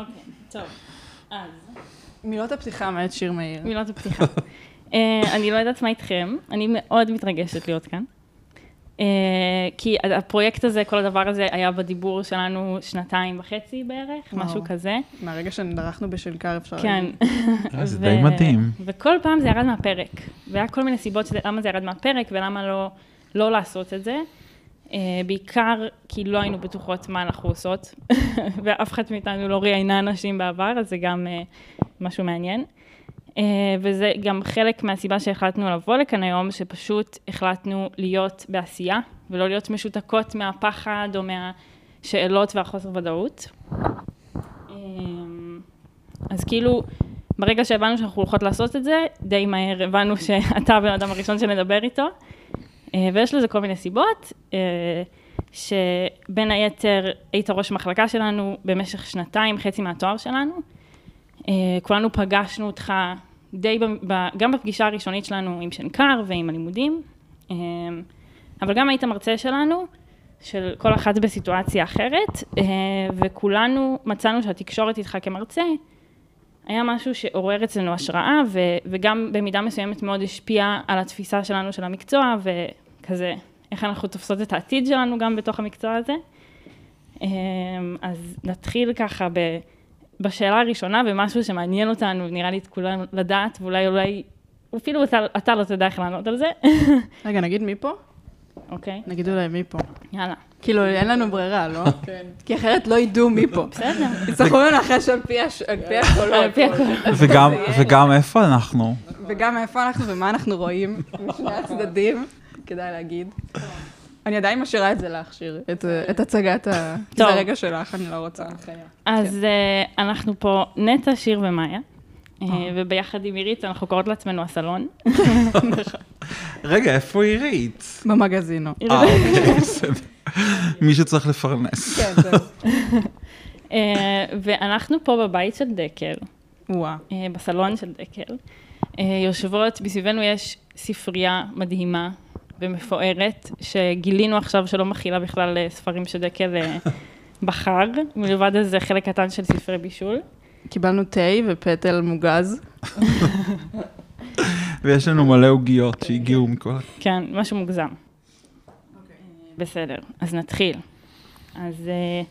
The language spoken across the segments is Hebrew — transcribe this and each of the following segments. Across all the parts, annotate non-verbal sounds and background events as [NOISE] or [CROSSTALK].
אוקיי, טוב. אז, מילות הפתיחה מאת שיר מאיר. מילות הפתיחה. אה, אני לא יודעת מה איתכם, אני מאוד מתרגשת להיות כאן. אה, כי הפרויקט הזה, כל הדבר הזה היה בדיבור שלנו שנתיים וחצי בערך, וואו. משהו כזה. מהרגע שדרכנו בשנקר אפשר כן. [LAUGHS] אה, זה ו- די מדהים. וכל פעם זה ירד מהפרק. והיה כל מיני סיבות שזה, למה זה ירד מהפרק ולמה לא, לא לעשות את זה. Uh, בעיקר כי לא היינו בטוחות מה אנחנו עושות, [LAUGHS] ואף אחת מאיתנו לא ראיינה אנשים בעבר, אז זה גם uh, משהו מעניין. Uh, וזה גם חלק מהסיבה שהחלטנו לבוא לכאן היום, שפשוט החלטנו להיות בעשייה, ולא להיות משותקות מהפחד או מהשאלות והחוסר ודאות. אז כאילו, ברגע שהבנו שאנחנו הולכות לעשות את זה, די מהר הבנו [LAUGHS] שאתה הבן אדם הראשון שנדבר איתו. אה, ויש לזה כל מיני סיבות, אה, שבין היתר היית ראש המחלקה שלנו במשך שנתיים, חצי מהתואר שלנו. אה, כולנו פגשנו אותך די, ב- גם בפגישה הראשונית שלנו עם שנקר ועם הלימודים, אבל גם היית מרצה שלנו, של כל אחת בסיטואציה אחרת, וכולנו מצאנו שהתקשורת איתך כמרצה היה משהו שעורר אצלנו השראה, ו, וגם במידה מסוימת מאוד השפיע על התפיסה שלנו של המקצוע, וכזה, איך אנחנו תופסות את העתיד שלנו גם בתוך המקצוע הזה. אמ, אז נתחיל ככה ב, בשאלה הראשונה, במשהו שמעניין אותנו, נראה לי את כולנו לדעת, ואולי אולי, אפילו אתה, אתה לא תדע איך לענות על זה, [LAUGHS] רגע, נגיד מי פה? אוקיי? נגיד אולי מי פה. יאללה. כאילו, אין לנו ברירה, לא? [LAUGHS] כן. כי אחרת לא ידעו מי פה. בסדר. יצטרכו לנחש על פי על פי הקולות. על פי הקולות. [LAUGHS] וגם, וגם איפה אנחנו? וגם איפה אנחנו ומה אנחנו רואים משני הצדדים, כדאי להגיד. אני עדיין משאירה את זה לך, שיר, את- את הצגת ה... זה. הרגע שלך, אני לא רוצה. אז אה, אנחנו פה נטע, שיר ומאיה, אה, וביחד עם עירית אנחנו קוראות לעצמנו הסלון. [LAUGHS] רגע, איפה עירית? במגזינו. אה, אוקיי, בסדר. [LAUGHS] מישהו צריך לפרנס. כן, זהו. [LAUGHS] אה, ואנחנו פה בבית של דקל. אה, בסלון של דקל. אה, יושבות, מסביבנו יש ספרייה מדהימה ומפוארת, שגילינו עכשיו שלא מכילה בכלל אה, ספרים שדקל אה, [LAUGHS] בחר, מלבד איזה חלק קטן של ספרי בישול. קיבלנו תה ופטל מוגז. [LAUGHS] ויש לנו מלא עוגיות שהגיעו מכל... כן, משהו מוגזם. בסדר, אז נתחיל. אז, אה,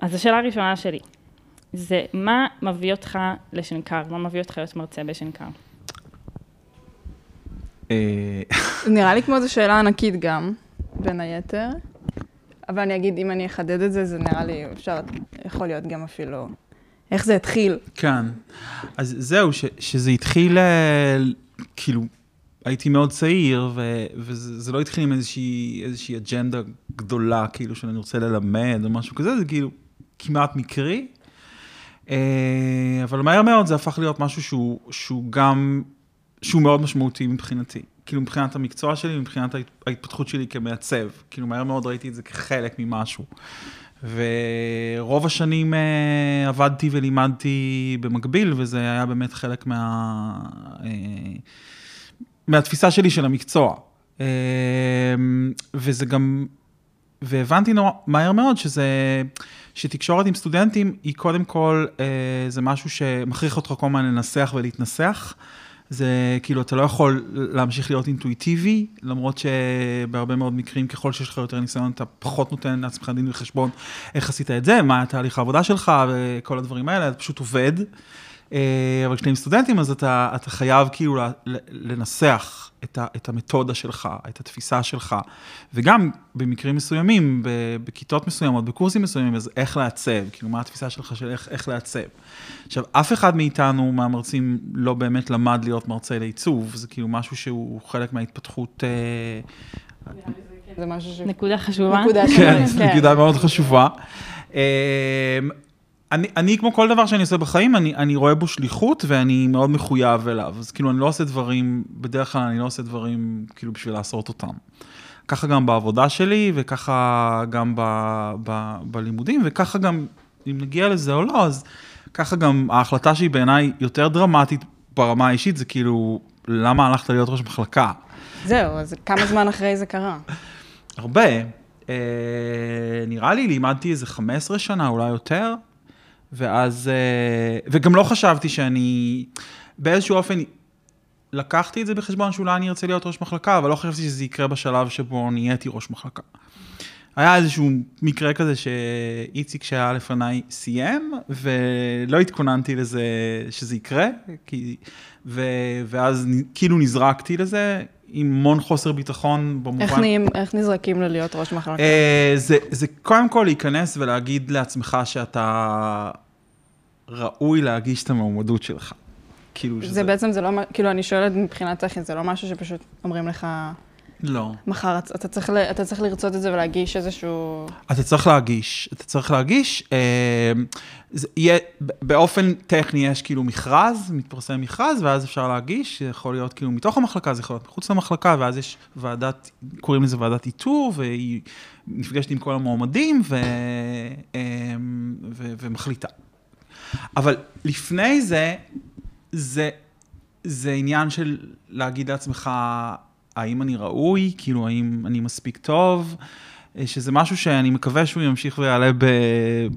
אז השאלה הראשונה שלי, זה מה מביא אותך לשנקר? מה מביא אותך להיות מרצה בשנקר? אה, [LAUGHS] נראה לי כמו איזו שאלה ענקית גם, בין היתר. אבל אני אגיד, אם אני אחדד את זה, זה נראה לי, אפשר, יכול להיות גם אפילו, איך זה התחיל. כן. אז זהו, ש, שזה התחיל, אה, כאילו, הייתי מאוד צעיר, ו, וזה זה לא התחיל עם איזושהי, איזושהי אג'נדה גדולה, כאילו, שאני רוצה ללמד או משהו כזה, זה כאילו כמעט מקרי. אה, אבל מהר מאוד זה הפך להיות משהו שהוא, שהוא גם, שהוא מאוד משמעותי מבחינתי. כאילו, מבחינת המקצוע שלי, מבחינת ההת- ההתפתחות שלי כמעצב. כאילו, מהר מאוד ראיתי את זה כחלק ממשהו. ורוב השנים אה, עבדתי ולימדתי במקביל, וזה היה באמת חלק מה... אה, מהתפיסה שלי של המקצוע. אה, וזה גם... והבנתי נורא, מהר מאוד שזה... שתקשורת עם סטודנטים היא קודם כל, זה משהו שמכריח אותך כל הזמן לנסח ולהתנסח. זה כאילו, אתה לא יכול להמשיך להיות אינטואיטיבי, למרות שבהרבה מאוד מקרים, ככל שיש לך יותר ניסיון, אתה פחות נותן לעצמך דין וחשבון איך עשית את זה, מה תהליך העבודה שלך וכל הדברים האלה, אתה פשוט עובד. אה, אבל כשאתה עם סטודנטים, אז אתה, אתה חייב כאילו לנסח את, ה, את המתודה שלך, את התפיסה שלך, וגם במקרים מסוימים, בכיתות מסוימות, בקורסים מסוימים, אז איך לעצב, כאילו, מה התפיסה שלך של איך, איך לעצב. עכשיו, אף אחד מאיתנו, מהמרצים, לא באמת למד להיות מרצה לעיצוב, זה כאילו משהו שהוא חלק מההתפתחות... אה, זה משהו ש... נקודה חשובה. נקודה כן, כן. נקודה מאוד חשובה. אני, אני, כמו כל דבר שאני עושה בחיים, אני, אני רואה בו שליחות ואני מאוד מחויב אליו. אז כאילו, אני לא עושה דברים, בדרך כלל אני לא עושה דברים כאילו בשביל לעשות אותם. ככה גם בעבודה שלי, וככה גם ב, ב, בלימודים, וככה גם, אם נגיע לזה או לא, אז ככה גם ההחלטה שהיא בעיניי יותר דרמטית ברמה האישית, זה כאילו, למה הלכת להיות ראש מחלקה? זהו, אז כמה זמן אחרי זה קרה? הרבה. אה, נראה לי לימדתי איזה 15 שנה, אולי יותר, ואז, אה, וגם לא חשבתי שאני, באיזשהו אופן, לקחתי את זה בחשבון שאולי אני ארצה להיות ראש מחלקה, אבל לא חשבתי שזה יקרה בשלב שבו נהייתי ראש מחלקה. היה איזשהו מקרה כזה שאיציק שהיה לפניי סיים, ולא התכוננתי לזה שזה יקרה, כי, ו, ואז כאילו נזרקתי לזה, עם המון חוסר ביטחון במובן... איך, נהיים, איך נזרקים ללהיות ראש מחלקה? אה, זה, זה קודם כל להיכנס ולהגיד לעצמך שאתה ראוי להגיש את המועמדות שלך. כאילו שזה... זה בעצם, זה לא, כאילו, אני שואלת מבחינה טכנית, זה לא משהו שפשוט אומרים לך, לא. מחר, אתה- צריך, אתה צריך לרצות את זה ולהגיש איזשהו... אתה צריך להגיש, אתה צריך להגיש, אה, זה יהיה, באופן טכני יש כאילו מכרז, מתפרסם מכרז, ואז אפשר להגיש, זה יכול להיות כאילו מתוך המחלקה, זה יכול להיות מחוץ למחלקה, ואז יש ועדת, קוראים לזה ועדת איתור, והיא נפגשת עם כל המועמדים ו, אה, ו, ומחליטה. אבל לפני זה, זה, זה עניין של להגיד לעצמך, האם אני ראוי, כאילו, האם אני מספיק טוב, שזה משהו שאני מקווה שהוא ימשיך ויעלה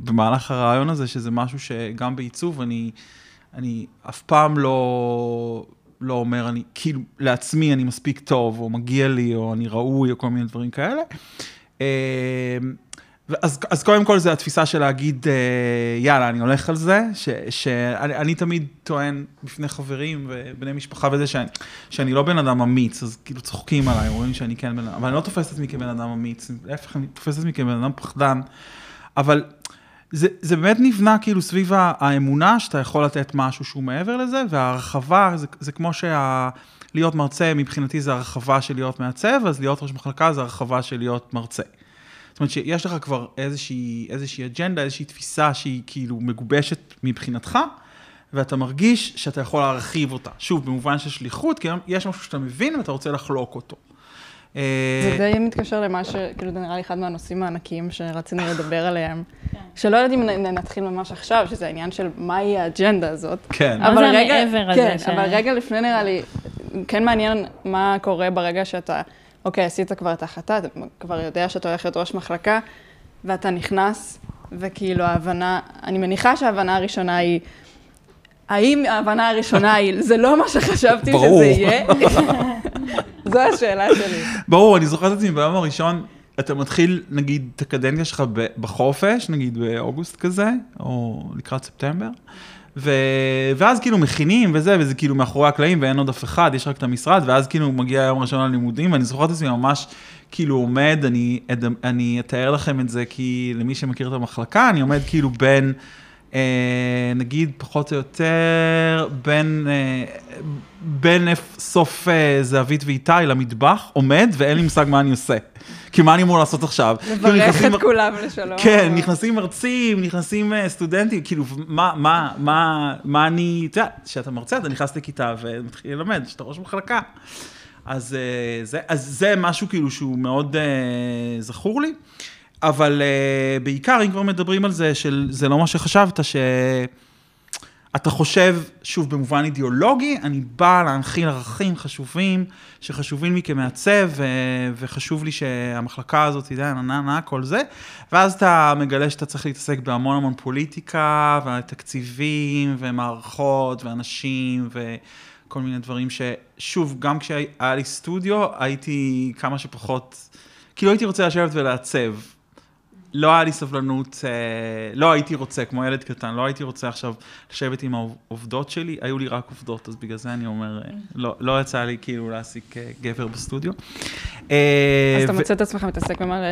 במהלך הרעיון הזה, שזה משהו שגם בעיצוב, אני, אני אף פעם לא, לא אומר, אני, כאילו, לעצמי אני מספיק טוב, או מגיע לי, או אני ראוי, או כל מיני דברים כאלה. אז, אז קודם כל זה התפיסה של להגיד, אה, יאללה, אני הולך על זה, ש- שאני אני תמיד טוען בפני חברים ובני משפחה וזה, שאני, שאני לא בן אדם אמיץ, אז כאילו צוחקים עליי, אומרים שאני כן בן אדם, אבל אני לא תופס את עצמי כבן אדם אמיץ, להפך, אני תופס את עצמי כבן אדם פחדן, אבל זה, זה באמת נבנה כאילו סביב האמונה שאתה יכול לתת משהו שהוא מעבר לזה, וההרחבה, זה, זה כמו שה... להיות מרצה, מבחינתי זה הרחבה של להיות מעצב, אז להיות ראש מחלקה זה הרחבה של להיות מרצה. זאת אומרת שיש לך כבר איזושהי, איזושהי אג'נדה, איזושהי תפיסה שהיא כאילו מגובשת מבחינתך, ואתה מרגיש שאתה יכול להרחיב אותה. שוב, במובן של שליחות, כי יש משהו שאתה מבין ואתה רוצה לחלוק אותו. זה אה, די מתקשר למה ש... כאילו, זה נראה לי אחד מהנושאים הענקיים שרצינו [LAUGHS] לדבר עליהם. שלא יודעת אם נתחיל ממש עכשיו, שזה העניין של מהי האג'נדה הזאת. כן. מה זה המעבר הזה כן, אבל רגע לפני נראה לי, כן מעניין מה קורה ברגע שאתה, אוקיי, עשית כבר את ההחלטה, אתה כבר יודע שאתה הולך להיות ראש מחלקה, ואתה נכנס, וכאילו ההבנה, אני מניחה שההבנה הראשונה היא, האם ההבנה הראשונה היא, זה לא מה שחשבתי ברור. שזה יהיה? [LAUGHS] זו השאלה שלי. ברור, אני זוכר את עצמי ביום הראשון, אתה מתחיל, נגיד, את הקדנציה שלך בחופש, נגיד באוגוסט כזה, או לקראת ספטמבר, ו... ואז כאילו מכינים וזה, וזה כאילו מאחורי הקלעים ואין עוד אף אחד, יש רק את המשרד, ואז כאילו מגיע היום הראשון ללימודים, ואני זוכר את עצמי ממש כאילו עומד, אני, אד- אני אתאר לכם את זה כי למי שמכיר את המחלקה, אני עומד כאילו בין... אה, נגיד פחות או יותר בין, אה, בין סוף אה, זהבית ואיתי למטבח, עומד ואין לי מושג מה אני עושה. כי מה אני אמור לעשות עכשיו? כאילו, לברך את כולם לשלום. כן, נכנסים מרצים, נכנסים אה, סטודנטים, כאילו, מה, מה, מה, מה אני, אתה יודע, כשאתה מרצה, אתה נכנס לכיתה ומתחיל ללמד, כשאתה ראש מחלקה. אז אה, זה, אז זה משהו כאילו שהוא מאוד אה, זכור לי, אבל בעיקר, אם כבר מדברים על זה, של זה לא מה שחשבת, ש... אתה חושב, שוב, במובן אידיאולוגי, אני בא להנחיל ערכים חשובים, שחשובים לי כמעצב, ו- וחשוב לי שהמחלקה הזאת, אתה יודע, נה נה, כל זה, ואז אתה מגלה שאתה צריך להתעסק בהמון המון פוליטיקה, ותקציבים, ומערכות, ואנשים, וכל מיני דברים ששוב, גם כשהיה לי סטודיו, הייתי כמה שפחות, כאילו הייתי רוצה לשבת ולעצב. לא היה לי סבלנות, אה, לא הייתי רוצה, כמו ילד קטן, לא הייתי רוצה עכשיו לשבת עם העובדות שלי, היו לי רק עובדות, אז בגלל זה אני אומר, אה, לא, לא יצא לי כאילו להעסיק אה, גבר בסטודיו. אז אתה ו- מוצא את עצמך מתעסק במלא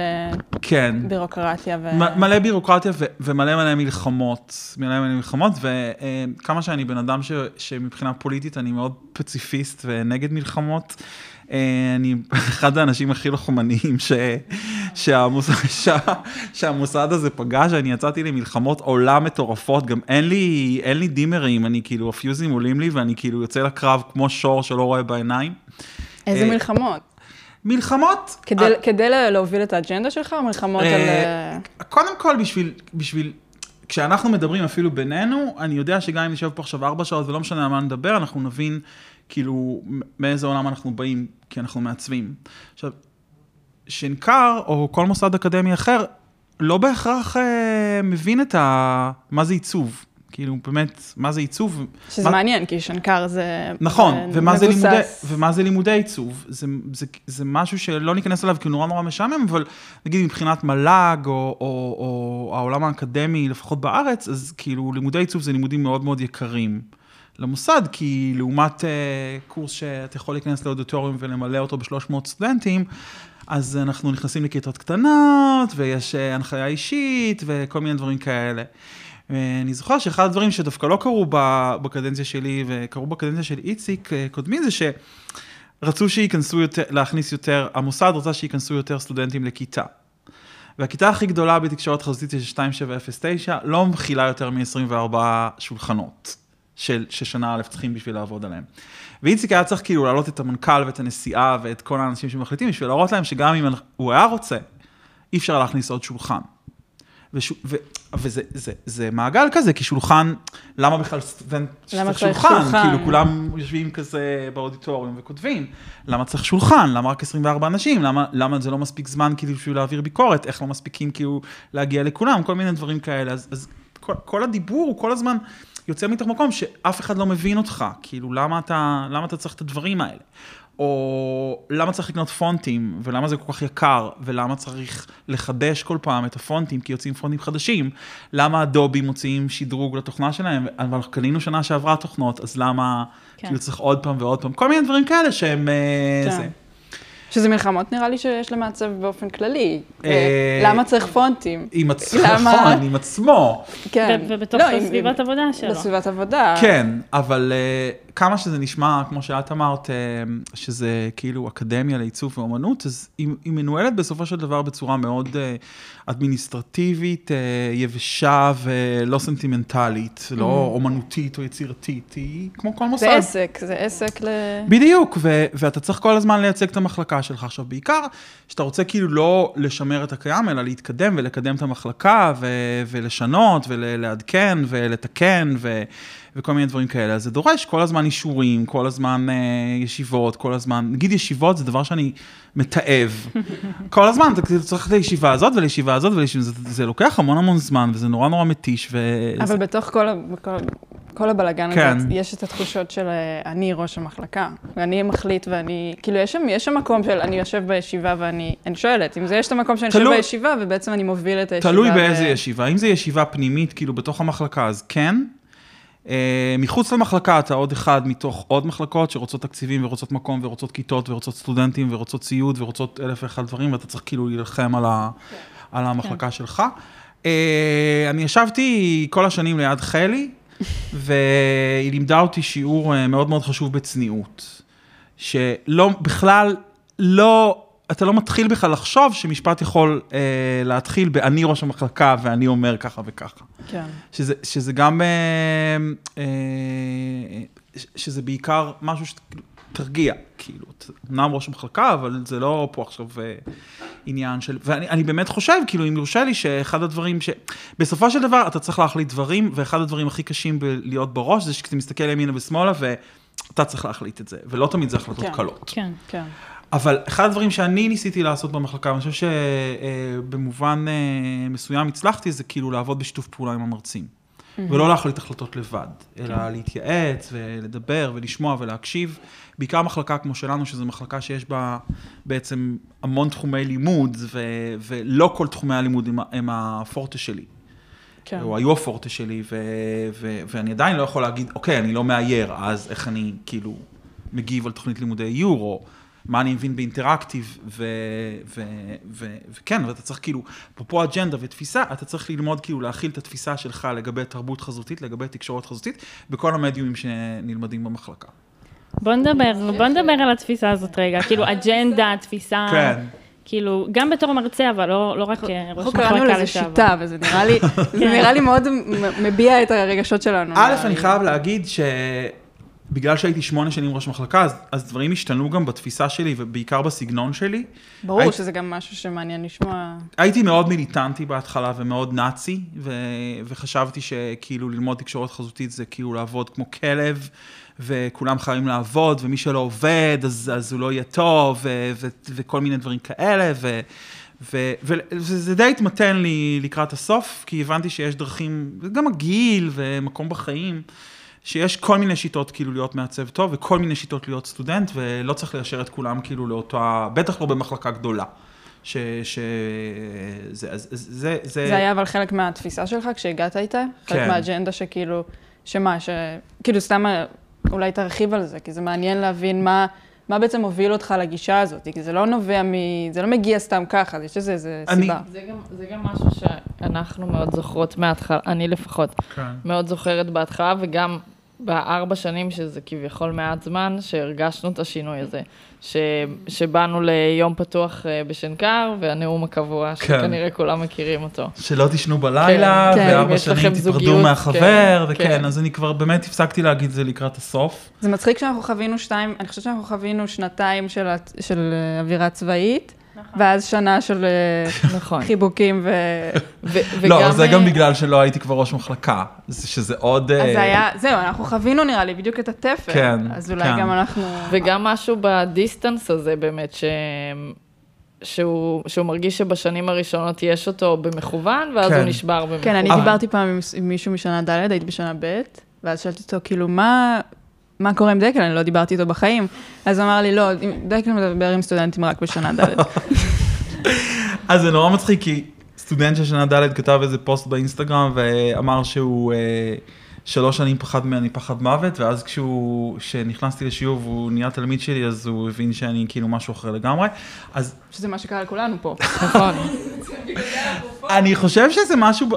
כן. בירוקרטיה ו... מלא בירוקרטיה ו- ומלא מלא מלחמות, מלא מלא מלחמות, וכמה שאני בן אדם ש- שמבחינה פוליטית אני מאוד פציפיסט ונגד מלחמות, אני אחד האנשים הכי לוחמניים ש- שהמוס- שה- שהמוסד הזה פגש, אני יצאתי למלחמות עולם מטורפות, גם אין לי, אין לי דימרים, אני כאילו, הפיוזים עולים לי ואני כאילו יוצא לקרב כמו שור שלא רואה בעיניים. איזה אה, מלחמות? מלחמות, כדי, כדי לה- להוביל את האג'נדה שלך, או מלחמות על... אה, אה, קודם כל, בשביל, בשביל, כשאנחנו מדברים אפילו בינינו, אני יודע שגם אם נשב פה עכשיו ארבע שעות ולא משנה על מה נדבר, אנחנו נבין כאילו מאיזה עולם אנחנו באים, כי אנחנו מעצבים. עכשיו, שנקר, או כל מוסד אקדמי אחר, לא בהכרח אה, מבין את ה... מה זה עיצוב. כאילו, באמת, מה זה עיצוב. שזה מה... מעניין, כי שנקר זה... נכון, זה ומה זה, מבוסס. לימודי, ומה זה לימודי עיצוב. זה, זה, זה משהו שלא ניכנס אליו כי הוא נורא נורא משעמם, אבל נגיד מבחינת מל"ג, או, או, או העולם האקדמי, לפחות בארץ, אז כאילו לימודי עיצוב זה לימודים מאוד מאוד יקרים. למוסד, כי לעומת uh, קורס שאתה יכול להיכנס לאודיטוריום ולמלא אותו ב-300 סטודנטים, אז אנחנו נכנסים לכיתות קטנות, ויש uh, הנחיה אישית, וכל מיני דברים כאלה. אני זוכר שאחד הדברים שדווקא לא קרו בקדנציה שלי, וקרו בקדנציה של איציק אה, קודמי, זה שרצו שייכנסו יותר, להכניס יותר, המוסד רצה שייכנסו יותר סטודנטים לכיתה. והכיתה הכי גדולה בתקשורת חזותית זה 2709, לא מכילה יותר מ-24 שולחנות. של, ששנה א' צריכים בשביל לעבוד עליהם. ואיציק היה צריך כאילו להעלות את המנכ"ל ואת הנשיאה ואת כל האנשים שמחליטים בשביל להראות להם שגם אם הוא היה רוצה, אי אפשר להכניס עוד שולחן. וש... ו... וזה זה, זה מעגל כזה, כי שולחן, למה בכלל סטודנט למה צריך צריך שולחן? שולחן? כאילו כולם יושבים כזה באודיטוריום וכותבים. למה צריך שולחן? למה רק 24 אנשים? למה, למה זה לא מספיק זמן כאילו בשביל להעביר ביקורת? איך לא מספיקים כאילו להגיע לכולם? כל מיני דברים כאלה. אז, אז כל, כל הדיבור הוא כל הזמן יוצא מתוך מקום שאף אחד לא מבין אותך. כאילו, למה אתה, למה אתה צריך את הדברים האלה? או למה צריך לקנות פונטים, ולמה זה כל כך יקר, ולמה צריך לחדש כל פעם את הפונטים, כי יוצאים פונטים חדשים, למה אדובי מוציאים שדרוג לתוכנה שלהם, אבל קנינו שנה שעברה תוכנות, אז למה כן. כאילו צריך עוד פעם ועוד פעם, כל מיני דברים כאלה שהם... אה, כן. זה. שזה מלחמות נראה לי שיש למעצב באופן כללי. אה, למה צריך פונטים? עם עצמו? נכון, עם עצמו. כן. ובתוך לא, סביבת עבודה שלו. בסביבת עבודה. כן, אבל uh, כמה שזה נשמע, כמו שאת אמרת, uh, שזה כאילו אקדמיה לעיצוב ואומנות, אז היא, היא מנוהלת בסופו של דבר בצורה מאוד uh, אדמיניסטרטיבית, uh, יבשה ולא סנטימנטלית, לא אומנותית או יצירתית, היא כמו כל מוסד. זה עסק, זה עסק ל... בדיוק, ו- ואתה צריך כל הזמן לייצג את המחלקה שלך. עכשיו, בעיקר, שאתה רוצה כאילו לא לשמר את הקיים, אלא להתקדם ולקדם את המחלקה, ו- ולשנות, ולעדכן, ולתקן, ו- וכל מיני דברים כאלה. אז זה דורש כל הזמן אישורים, כל הזמן אה, ישיבות, כל הזמן, נגיד ישיבות זה דבר שאני מתעב. [LAUGHS] כל הזמן, אתה כאילו צריך לישיבה הזאת ולישיבה הזאת, ולישיבה, זה, זה לוקח המון המון זמן, וזה נורא נורא מתיש. ו... אבל בתוך כל, כל, כל הבלגן כן. הזה, יש את התחושות של אה, אני ראש המחלקה, ואני מחליט ואני, כאילו יש שם, יש שם מקום של אני יושב בישיבה ואני, אני שואלת, אם זה יש את המקום שאני יושב תלוי- בישיבה ובעצם אני מוביל את הישיבה. תלוי באיזה ו- ישיבה. אם זו ישיבה פנימית, כאילו בתוך המחלקה, אז כן. Uh, מחוץ למחלקה אתה עוד אחד מתוך עוד מחלקות שרוצות תקציבים ורוצות מקום ורוצות כיתות ורוצות סטודנטים ורוצות ציוד ורוצות אלף ואחד דברים ואתה צריך כאילו להילחם על, ה, על המחלקה שלך. Uh, אני ישבתי כל השנים ליד חלי [LAUGHS] והיא לימדה אותי שיעור uh, מאוד מאוד חשוב בצניעות. שלא, בכלל, לא, אתה לא מתחיל בכלל לחשוב שמשפט יכול אה, להתחיל ב"אני ראש המחלקה ואני אומר ככה וככה". כן. שזה, שזה גם, אה, אה, שזה בעיקר משהו שתרגיע, כאילו, אמנם ראש המחלקה, אבל זה לא פה עכשיו אה, עניין של, ואני אני באמת חושב, כאילו, אם יורשה לי, שאחד הדברים ש... בסופו של דבר, אתה צריך להחליט דברים, ואחד הדברים הכי קשים בלהיות בראש, זה שאתה מסתכל ימינה ושמאלה, ואתה צריך להחליט את זה, ולא תמיד זה החלטות כן. קלות. כן. כן. אבל אחד הדברים שאני ניסיתי לעשות במחלקה, ואני חושב שבמובן אה, מסוים הצלחתי, זה כאילו לעבוד בשיתוף פעולה עם המרצים. ולא להחליט החלטות לבד, אלא להתייעץ ולדבר ולשמוע ולהקשיב. בעיקר מחלקה כמו שלנו, שזו מחלקה שיש בה בעצם המון תחומי לימוד, ו- ולא כל תחומי הלימוד הם, הם הפורטה שלי. כן. או היו הפורטה שלי, ו- ו- ואני עדיין לא יכול להגיד, אוקיי, אני לא מאייר, אז איך אני כאילו מגיב על תוכנית לימודי איור, או מה אני מבין באינטראקטיב, ו- ו- ו- וכן, ואתה צריך כאילו, אפרופו אג'נדה ותפיסה, אתה צריך ללמוד כאילו להכיל את התפיסה שלך לגבי תרבות חזותית, לגבי תקשורת חזותית, בכל המדיומים שנלמדים במחלקה. בוא נדבר, בוא נדבר על התפיסה הזאת רגע, [LAUGHS] כאילו אג'נדה, תפיסה, כן. כאילו, גם בתור מרצה, אבל לא, לא רק אה, ראש אנחנו קראנו מחלקה לזה לשעבר. שיטה, וזה נראה לי, [LAUGHS] זה נראה לי מאוד מביע את הרגשות שלנו. א', אני חייב להגיד שבגלל שהייתי שמונה שנים ראש מחלקה, אז, אז דברים השתנו גם בתפיסה שלי ובעיקר בסגנון שלי. ברור הייתי- שזה גם משהו שמעניין לשמוע. הייתי מאוד מיליטנטי בהתחלה ומאוד נאצי, ו- וחשבתי שכאילו ללמוד תקשורת חזותית זה כאילו לעבוד כמו כלב, וכולם חייבים לעבוד, ומי שלא עובד אז, אז הוא לא יהיה טוב, ו- ו- וכל מיני דברים כאלה, ו- ו- וזה די התמתן לי לקראת הסוף, כי הבנתי שיש דרכים, גם הגיל ומקום בחיים, שיש כל מיני שיטות כאילו להיות מעצב טוב, וכל מיני שיטות להיות סטודנט, ולא צריך ליישר את כולם כאילו לאותה, בטח לא במחלקה גדולה. ש... ש... זה, זה, זה, זה... זה היה אבל חלק מהתפיסה שלך כשהגעת איתה? כן. חלק מהאג'נדה שכאילו, שמה, ש... כאילו סתם אולי תרחיב על זה, כי זה מעניין להבין מה, מה בעצם הוביל אותך לגישה הזאת, כי זה לא נובע מ... זה לא מגיע סתם ככה, יש לזה איזה אני- סיבה. זה גם, זה גם משהו שאנחנו מאוד זוכרות מההתחלה, אני לפחות, כן. מאוד זוכרת בהתחלה, וגם בארבע שנים, שזה כביכול מעט זמן, שהרגשנו את השינוי הזה. ש, שבאנו ליום פתוח אה, בשנקר, והנאום הקבוע, כן. שכנראה כולם מכירים אותו. שלא תישנו בלילה, כן, וארבע לכם שנים תיפרדו זוגיות, מהחבר, כן, וכן, כן. אז אני כבר באמת הפסקתי להגיד את זה לקראת הסוף. זה מצחיק שאנחנו חווינו שתיים, אני חושבת שאנחנו חווינו שנתיים של, של אה, אווירה צבאית, ואז שנה של אה, [LAUGHS] נכון. חיבוקים ו... ו- [LAUGHS] לא, וגם, זה גם אה, בגלל שלא הייתי כבר ראש מחלקה, זה- שזה עוד... אז אה, זה היה, זהו, אנחנו חווינו נראה לי בדיוק את התפר. כן, אז אולי כן. גם אנחנו... וגם משהו בדיסטנס הזה באמת, ש... שהוא, שהוא מרגיש שבשנים הראשונות יש אותו במכוון, ואז כן. הוא נשבר במכוון. כן, אני דיברתי פעם עם- עם מישהו משנה ד', הייתי בשנה ב', ואז שאלתי אותו, כאילו, מה... מה קורה עם דקל? אני לא דיברתי איתו בחיים. אז הוא אמר לי, לא, דקל מדבר עם סטודנטים רק בשנה ד'. [LAUGHS] אז זה נורא מצחיק, כי סטודנט של שנה ד' כתב איזה פוסט באינסטגרם ואמר שהוא אה, שלוש שנים פחד ממני פחד מוות, ואז כשהוא, כשנכנסתי לשיעור והוא נהיה תלמיד שלי, אז הוא הבין שאני כאילו משהו אחר לגמרי. אז שזה מה שקרה לכולנו פה. נכון. [LAUGHS] אני חושב שזה משהו.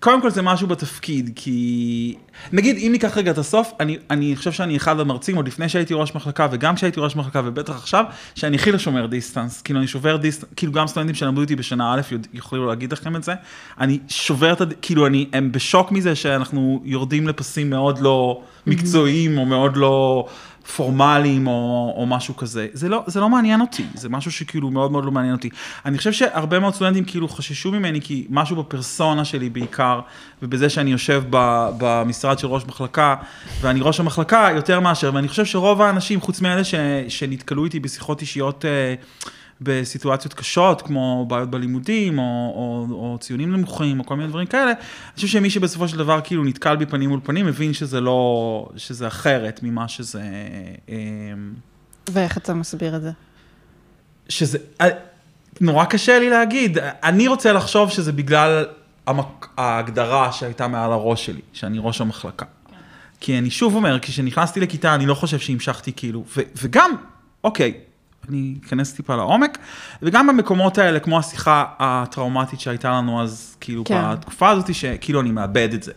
קודם כל זה משהו בתפקיד, כי נגיד אם ניקח רגע את הסוף, אני, אני חושב שאני אחד המרצים, עוד לפני שהייתי ראש מחלקה וגם כשהייתי ראש מחלקה ובטח עכשיו, שאני הכי לא שומר דיסטנס, כאילו אני שובר דיסטנס, כאילו גם סטודנטים שלמדו איתי בשנה א' יוכלו להגיד לכם את זה, אני שובר את, הד- כאילו אני, הם בשוק מזה שאנחנו יורדים לפסים מאוד לא מקצועיים או מאוד לא פורמליים או, או משהו כזה. זה לא, זה לא מעניין אותי, זה משהו שכאילו מאוד מאוד לא מעניין אותי. אני חושב שהרבה מאוד סטודנטים כאילו חששו ממני, כי משהו בפרסונה שלי בעיקר, ובזה שאני יושב ב, במשרד של ראש מחלקה, ואני ראש המחלקה יותר מאשר, ואני חושב שרוב האנשים, חוץ מאלה ש, שנתקלו איתי בשיחות אישיות, אה, בסיטואציות קשות, כמו בעיות בלימודים, או, או, או ציונים נמוכים, או כל מיני דברים כאלה, אני חושב שמי שבסופו של דבר כאילו נתקל בי פנים מול פנים, מבין שזה לא, שזה אחרת ממה שזה, אה, ואיך אתה מסביר את זה? שזה, אה, נורא קשה לי להגיד, אני רוצה לחשוב שזה בגלל המק, ההגדרה שהייתה מעל הראש שלי, שאני ראש המחלקה. כי אני שוב אומר, כשנכנסתי לכיתה, אני לא חושב שהמשכתי כאילו, ו, וגם, אוקיי, אני אכנס טיפה לעומק, וגם במקומות האלה, כמו השיחה הטראומטית שהייתה לנו אז, כאילו, כן. כן. בתקופה הזאת, שכאילו אני מאבד את זה.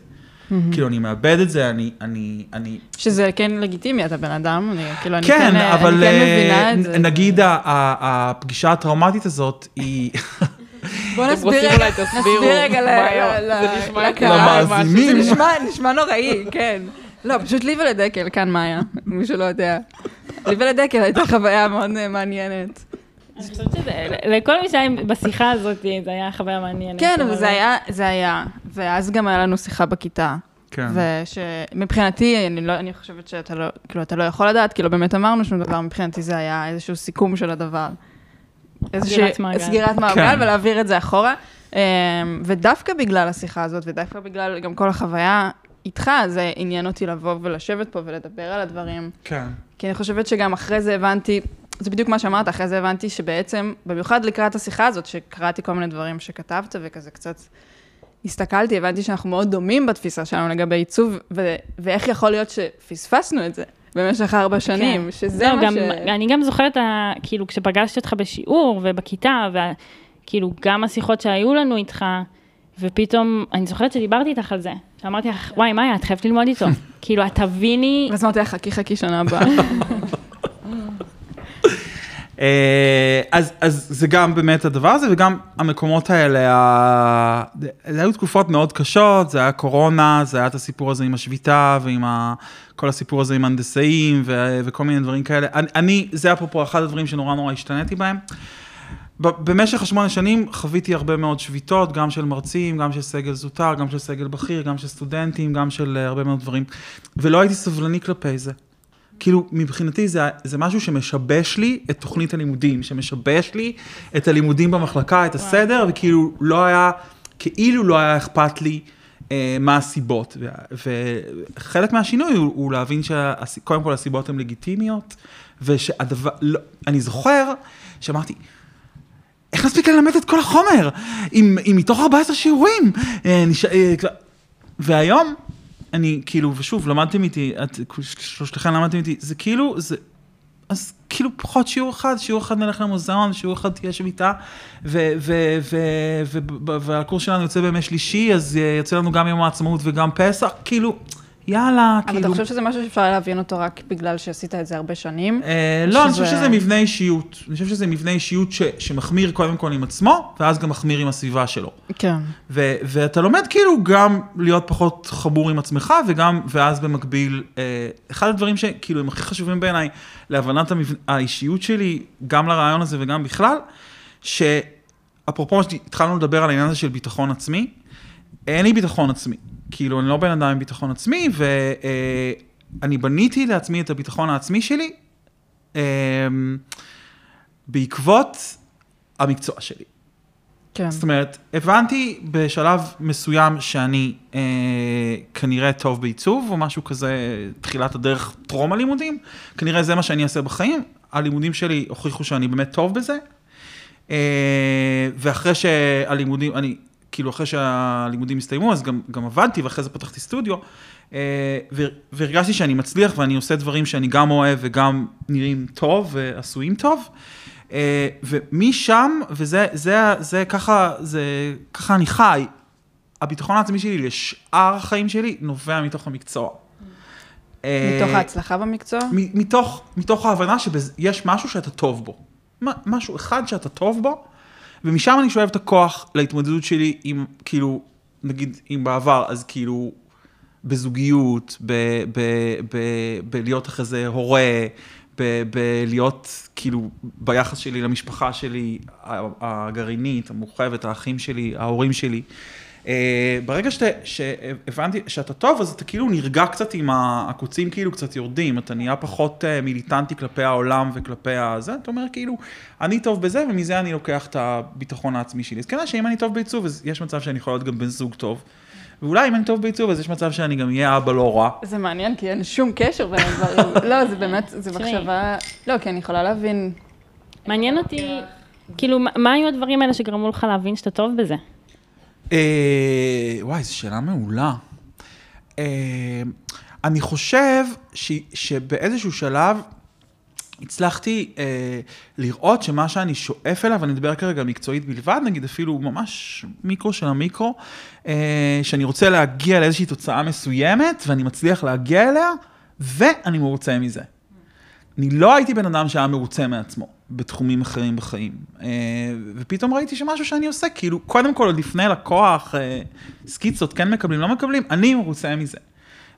כאילו, אני מאבד את זה, אני, אני, אני, שזה כן לגיטימי, אתה בן אדם, אני כאילו, אני כן, כן, אה, אבל אני כן אה, מבינה את זה. נגיד ה- ה- הפגישה הטראומטית הזאת היא... בוא נסביר רגע, נסביר רגע נשמע לקהל. למאזינים. זה נשמע נוראי, כן. לא, פשוט לי ולדקל, כאן מאיה, מי שלא יודע. לי ולדקל הייתה חוויה מאוד אה, מעניינת. אני חושבת שזה, לכל מי שהיה בשיחה הזאת, זה היה חוויה מעניינת. כן, אבל זה היה, זה היה, ואז גם היה לנו שיחה בכיתה. כן. ושמבחינתי, אני, לא, אני חושבת שאתה לא, כאילו, אתה לא יכול לדעת, כי לא באמת אמרנו שום דבר, מבחינתי זה היה איזשהו סיכום של הדבר. איזושהי- סגירת מעגל. סגירת מעגל, כן. ולהעביר את זה אחורה. אמ, ודווקא בגלל השיחה הזאת, ודווקא בגלל גם כל החוויה איתך, זה עניין אותי לבוא ולשבת פה ולדבר על הדברים. כן. כי אני חושבת שגם אחרי זה הבנתי, זה בדיוק מה שאמרת, אחרי זה הבנתי שבעצם, במיוחד לקראת השיחה הזאת, שקראתי כל מיני דברים שכתבת וכזה קצת הסתכלתי, הבנתי שאנחנו מאוד דומים בתפיסה שלנו לגבי עיצוב, ו- ואיך יכול להיות שפספסנו את זה במשך ארבע שנים, כן. שזה לא, מה גם, ש... אני גם זוכרת, ה- כאילו, כשפגשתי אותך בשיעור ובכיתה, וכאילו, גם השיחות שהיו לנו איתך, ופתאום, אני זוכרת שדיברתי איתך על זה, שאמרתי לך, וואי, מאיה, את חייבת ללמוד איתו. [LAUGHS] כאילו, את תביני, ואז אמרתי לך, חכי חכי שנה הבאה. [LAUGHS] אה, אז, אז זה גם באמת הדבר הזה, וגם המקומות האלה, ה... זה היו תקופות מאוד קשות, זה היה קורונה, זה היה את הסיפור הזה עם השביתה, ועם ה... כל הסיפור הזה עם הנדסאים, ו... וכל מיני דברים כאלה. אני, אני, זה אפרופו אחד הדברים שנורא נורא השתניתי בהם. במשך השמונה שנים חוויתי הרבה מאוד שביתות, גם של מרצים, גם של סגל זוטר, גם של סגל בכיר, גם של סטודנטים, גם של אה, הרבה מאוד דברים, ולא הייתי סבלני כלפי זה. כאילו, מבחינתי זה, זה משהו שמשבש לי את תוכנית הלימודים, שמשבש לי את הלימודים במחלקה, את הסדר, וכאילו לא היה, כאילו לא היה אכפת לי אה, מה הסיבות. וחלק מהשינוי הוא, הוא להבין שקודם כל הסיבות הן לגיטימיות, ושהדבר, לא, אני זוכר שאמרתי, איך נספיק ללמד את כל החומר? אם, אם מתוך 14 שיעורים, אה, נש... אה, והיום, אני כאילו, ושוב, למדתם איתי, את, שלושתכם למדתם איתי, זה כאילו, זה, אז כאילו פחות שיעור אחד, שיעור אחד נלך למוזיאון, שיעור אחד תהיה שביתה, והקורס שלנו יוצא בימי שלישי, אז יוצא לנו גם יום העצמאות וגם פסח, כאילו, יאללה, אבל כאילו... אתה חושב שזה משהו שאפשר להבין אותו רק בגלל שעשית את זה הרבה שנים? אה, לא, אני חושב שזה מבנה אישיות. אני חושב שזה מבנה אישיות ש- שמחמיר קודם כל עם עצמו, ואז גם מחמיר עם הסביבה שלו. כן. ו- ואתה לומד כאילו גם להיות פחות חמור עם עצמך, וגם, ואז במקביל, אה, אחד הדברים שכאילו הם הכי חשובים בעיניי להבנת המבנ... האישיות שלי, גם לרעיון הזה וגם בכלל, שאפרופו שהתחלנו לדבר על העניין הזה של ביטחון עצמי, אין לי ביטחון עצמי. כאילו, אני לא בן אדם עם ביטחון עצמי, ואני בניתי לעצמי את הביטחון העצמי שלי אה, בעקבות המקצוע שלי. כן. זאת אומרת, הבנתי בשלב מסוים שאני אה, כנראה טוב בעיצוב, או משהו כזה, תחילת הדרך טרום הלימודים, כנראה זה מה שאני אעשה בחיים. הלימודים שלי הוכיחו שאני באמת טוב בזה. אה, ואחרי שהלימודים, אני, כאילו אחרי שהלימודים הסתיימו, אז גם, גם עבדתי, ואחרי זה פתחתי סטודיו, אה, והרגשתי שאני מצליח ואני עושה דברים שאני גם אוהב וגם נראים טוב ועשויים טוב. אה, ומשם, וזה זה, זה ככה, זה ככה אני חי, הביטחון העצמי שלי לשאר החיים שלי נובע מתוך המקצוע. אה, מתוך ההצלחה במקצוע? מתוך, מתוך ההבנה שיש משהו שאתה טוב בו. משהו אחד שאתה טוב בו, ומשם אני שואב את הכוח להתמודדות שלי עם, כאילו, נגיד, אם בעבר, אז כאילו, בזוגיות, בלהיות אחרי זה הורה, בלהיות, כאילו, ביחס שלי למשפחה שלי, הגרעינית, המורחבת, האחים שלי, ההורים שלי. אה, ברגע שת, שהבנתי שאתה טוב, אז אתה כאילו נרגע קצת עם העקוצים כאילו קצת יורדים, אתה נהיה פחות אה, מיליטנטי כלפי העולם וכלפי הזה, אתה אומר כאילו, אני טוב בזה ומזה אני לוקח את הביטחון העצמי שלי. אז כנראה שאם אני טוב בעיצוב, אז יש מצב שאני יכול להיות גם בן זוג טוב. ואולי אם אני טוב בעיצוב, אז יש מצב שאני גם אהיה אבא לא רע. זה מעניין, כי אין שום קשר בין הדברים. [LAUGHS] לא, זה באמת, זה. מחשבה... לא, כי אני יכולה להבין... מעניין אותי, כאילו, מה- מה היו הדברים האלה שגרמו לך להבין שאתה טוב בזה? אה, וואי, זו שאלה מעולה. אה, אני חושב ש, שבאיזשהו שלב הצלחתי אה, לראות שמה שאני שואף אליו, אני מדבר כרגע מקצועית בלבד, נגיד אפילו ממש מיקרו של המיקרו, אה, שאני רוצה להגיע לאיזושהי תוצאה מסוימת, ואני מצליח להגיע אליה, ואני מרוצה מזה. אני לא הייתי בן אדם שהיה מרוצה מעצמו בתחומים אחרים בחיים. אה, ופתאום ראיתי שמשהו שאני עושה, כאילו, קודם כל, עוד לפני לקוח, אה, סקיצות, כן מקבלים, לא מקבלים, אני מרוצה מזה.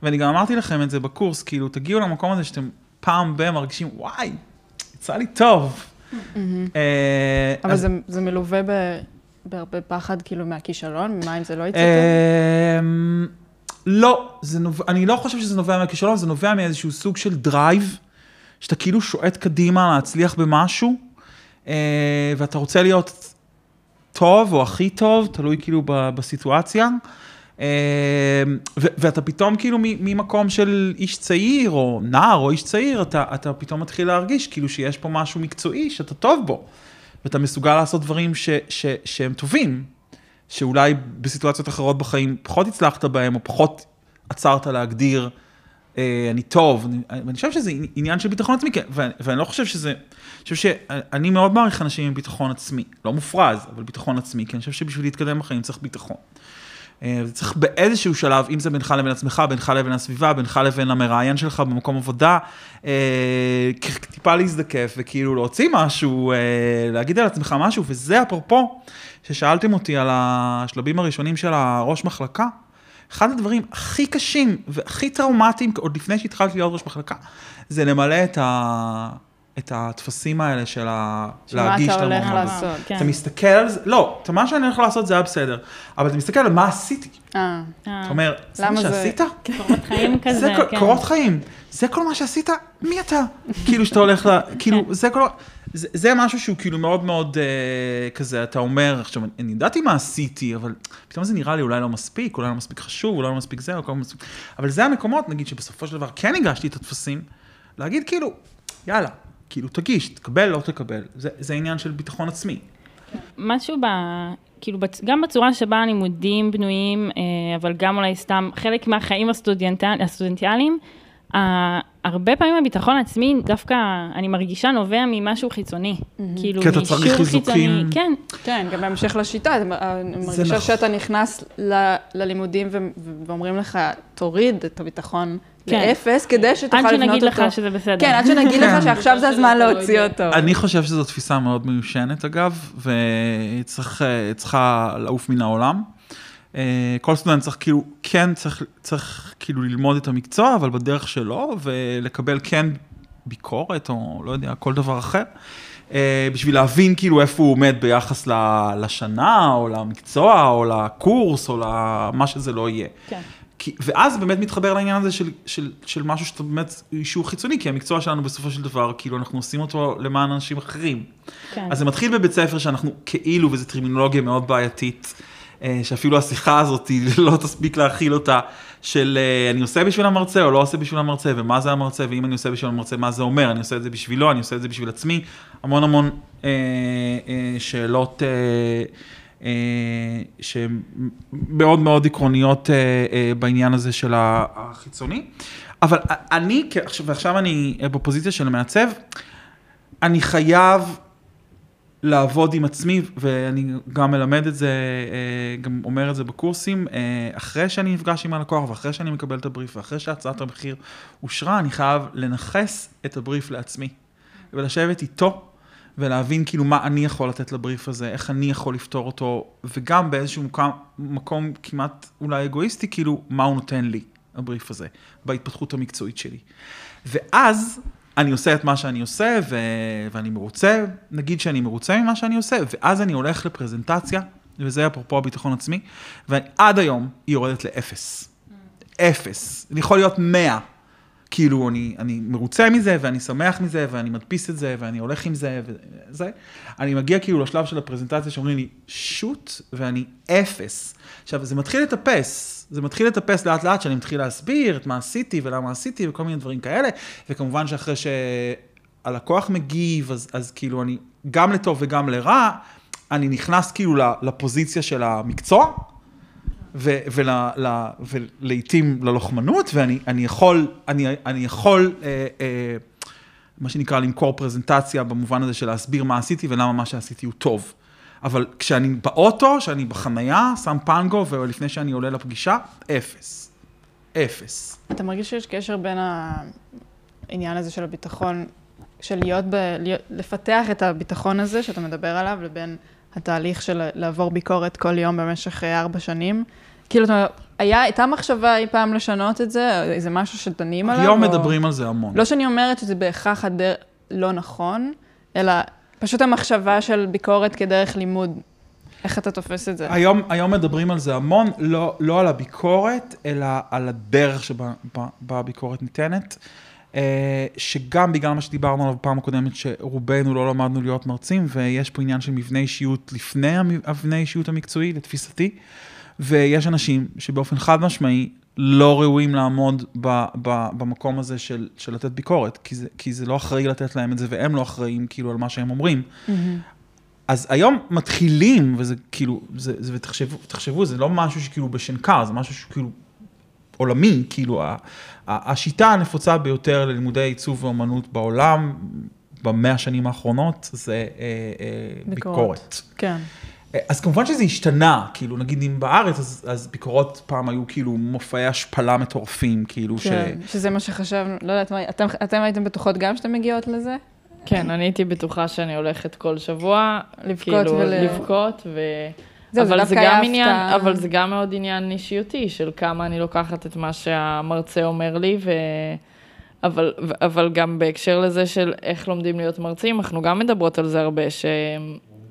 ואני גם אמרתי לכם את זה בקורס, כאילו, תגיעו למקום הזה שאתם פעם ב- מרגישים, וואי, יצא לי טוב. אה, אבל זה, מלווה בהרבה פחד, כאילו, מהכישלון, ממה אם זה לא יצא טוב? אמ, לא, אני לא חושב שזה נובע מהכישלון, זה נובע מאיזשהו סוג של drive, שאתה כאילו שועט קדימה להצליח במשהו, אה, ואתה רוצה להיות טוב או הכי טוב, תלוי כאילו בסיטואציה. אה, ואתה פתאום כאילו ממקום של איש צעיר, או נער, או איש צעיר, אתה, אתה פתאום מתחיל להרגיש כאילו שיש פה משהו מקצועי שאתה טוב בו, ואתה מסוגל לעשות דברים ש- ש- שהם טובים, שאולי בסיטואציות אחרות בחיים פחות הצלחת בהם, או פחות עצרת להגדיר, אני טוב. אני, אני חושב שזה עניין של ביטחון עצמי, כן, ואני, ואני לא חושב שזה, אני חושב שאני מאוד מעריך אנשים עם ביטחון עצמי, לא מופרז, אבל ביטחון עצמי, כי אני חושב שבשביל להתקדם בחיים צריך ביטחון. אה, צריך באיזשהו שלב, אם זה בינך לבין עצמך, בינך לבין הסביבה, בינך לבין המראיין שלך במקום עבודה, אה, טיפה להזדקף וכאילו להוציא משהו, אה, להגיד על עצמך משהו, וזה אפרופו, ששאלתם אותי על השלבים הראשונים של הראש מחלקה. אחד הדברים הכי קשים והכי טראומטיים, עוד לפני שהתחלתי להיות ראש מחלקה, זה למלא את, ה... את הטפסים האלה של ה... שמה להגיש אתה הולך למועמד. לעשות. כן. אתה מסתכל על זה, לא, אתה- מה שאני הולך לעשות זה היה בסדר, אבל אתה מסתכל על מה עשיתי. אה, אה, אתה אומר, זה מה זה- שעשית? קורות חיים [LAUGHS] כזה, כן. קורות חיים, זה כל מה שעשית? מי אתה? כאילו שאתה הולך ל... כאילו, כן. זה כל... זה, זה משהו שהוא כאילו מאוד מאוד אה, כזה, אתה אומר, עכשיו, אני ידעתי מה עשיתי, אבל פתאום זה נראה לי אולי לא מספיק, אולי לא מספיק חשוב, אולי לא מספיק זה, או כל מספיק... אבל זה המקומות, נגיד, שבסופו של דבר כן הגשתי את הטפסים, להגיד כאילו, יאללה, כאילו, תגיש, תקבל, לא תקבל. זה, זה עניין של ביטחון עצמי. משהו ב... כאילו, גם בצורה שבה הלימודים בנויים, אה, אבל גם אולי סתם חלק מהחיים הסטודנטיאליים, הרבה פעמים הביטחון העצמי, דווקא אני מרגישה נובע ממשהו חיצוני. כאילו, כי אתה צריך חיזוקים. כן, כן, גם בהמשך לשיטה, אני מרגישה נכון. שאתה נכנס ל- ללימודים ו- ו- ואומרים לך, תוריד את הביטחון כן. לאפס, כדי שתוכל עד לבנות אותו. שנגיד לך שזה בסדר. כן, עד שנגיד כן. לך שעכשיו זה הזמן להוציא אותו. אני חושב שזו תפיסה מאוד מיושנת אגב, והיא צריך, אה, צריכה לעוף מן העולם. אה, כל סטודנט צריך כאילו, כן צריך, צריך כאילו ללמוד את המקצוע, אבל בדרך שלו, ולקבל כן ביקורת, או לא יודע, כל דבר אחר, אה, בשביל להבין כאילו איפה הוא עומד ביחס לשנה, או למקצוע, או לקורס, או למה שזה לא יהיה. כן. כי, ואז באמת מתחבר לעניין הזה של, של, של משהו שאתה באמת אישור חיצוני, כי המקצוע שלנו בסופו של דבר, כאילו אנחנו עושים אותו למען אנשים אחרים. כן. אז זה מתחיל בבית ספר שאנחנו כאילו, וזו טרמינולוגיה מאוד בעייתית, שאפילו השיחה הזאת [LAUGHS] לא תספיק להכיל אותה, של אה, אני עושה בשביל המרצה או לא עושה בשביל המרצה, ומה זה המרצה, ואם אני עושה בשביל המרצה, מה זה אומר, אני עושה את זה בשבילו, אני עושה את זה בשביל עצמי, המון המון אה, אה, שאלות. אה, אה, שהן מאוד עקרוניות אה, אה, בעניין הזה של החיצוני. אבל אני, ועכשיו אני אה, בפוזיציה של המעצב, אני חייב לעבוד עם עצמי, ואני גם מלמד את זה, אה, גם אומר את זה בקורסים, אה, אחרי שאני נפגש עם הלקוח, ואחרי שאני מקבל את הבריף, ואחרי שהצעת המחיר אושרה, אני חייב לנכס את הבריף לעצמי, ולשבת איתו, ולהבין כאילו מה אני יכול לתת לבריף הזה, איך אני יכול לפתור אותו, וגם באיזשהו מקום, מקום כמעט אולי אגואיסטי, כאילו, מה הוא נותן לי, הבריף הזה, בהתפתחות המקצועית שלי. ואז אני עושה את מה שאני עושה, ו... ואני מרוצה, נגיד שאני מרוצה ממה שאני עושה, ואז אני הולך לפרזנטציה, וזה אפרופו הביטחון עצמי, ועד היום היא יורדת לאפס. אפס. זה יכול להיות מאה. כאילו, אני, אני מרוצה מזה, ואני שמח מזה, ואני מדפיס את זה, ואני הולך עם זה, וזה. אני מגיע כאילו לשלב של הפרזנטציה שאומרים לי, שוט, ואני אפס. עכשיו, זה מתחיל לטפס. זה מתחיל לטפס לאט לאט, שאני מתחיל להסביר את מה עשיתי ולמה עשיתי וכל מיני דברים כאלה, וכמובן שאחרי שהלקוח מגיב, אז, אז כאילו אני, גם לטוב וגם לרע, אני נכנס כאילו לפוזיציה של המקצוע, ו- ול- ולעיתים ללוחמנות, ואני אני יכול, אני, אני יכול, אה, אה, מה שנקרא, למכור פרזנטציה במובן הזה של להסביר מה עשיתי ולמה מה שעשיתי הוא טוב. אבל כשאני באוטו, כשאני בחנייה, שם פנגו, ולפני שאני עולה לפגישה, אפס. אפס. אתה מרגיש שיש קשר בין העניין הזה של הביטחון, של להיות ב... להיות, לפתח את הביטחון הזה שאתה מדבר עליו, לבין התהליך של לעבור ביקורת כל יום במשך אה, ארבע שנים? כאילו, אתה, היה, הייתה מחשבה אי פעם לשנות את זה? זה משהו שדנים עליו? היום או... מדברים על זה המון. לא שאני אומרת שזה בהכרח הדר... לא נכון, אלא פשוט המחשבה של ביקורת כדרך לימוד. איך אתה תופס את זה? היום, היום מדברים על זה המון, לא, לא על הביקורת, אלא על הדרך שבה בה, בה הביקורת ניתנת. אה, שגם בגלל מה שדיברנו עליו בפעם הקודמת, שרובנו לא למדנו להיות מרצים, ויש פה עניין של מבנה אישיות לפני המבנה אישיות המקצועי, לתפיסתי, ויש אנשים שבאופן חד משמעי לא ראויים לעמוד ב, ב, במקום הזה של, של לתת ביקורת, כי זה, כי זה לא אחראי לתת להם את זה, והם לא אחראים כאילו על מה שהם אומרים. Mm-hmm. אז היום מתחילים, וזה כאילו, זה, זה, ותחשבו, תחשבו, זה לא משהו שכאילו בשנקר, זה משהו שכאילו עולמי, כאילו, ה, ה, השיטה הנפוצה ביותר ללימודי עיצוב ואומנות בעולם, במאה השנים האחרונות, זה אה, אה, ביקורת. ביקורת. כן. אז כמובן שזה השתנה, כאילו, נגיד אם בארץ, אז, אז ביקורות פעם היו כאילו מופעי השפלה מטורפים, כאילו, כן, שזה מה שחשבנו, לא יודעת מה, אתם, אתם הייתם בטוחות גם שאתן מגיעות לזה? כן, אני הייתי בטוחה שאני הולכת כל שבוע, לבכות כאילו, ול- לבכות, ו... זהו, זה אבל זה דווקא גם עניין. אבל זה גם מאוד עניין אישיותי, של כמה אני לוקחת את מה שהמרצה אומר לי, ו... אבל, אבל גם בהקשר לזה של איך לומדים להיות מרצים, אנחנו גם מדברות על זה הרבה, ש,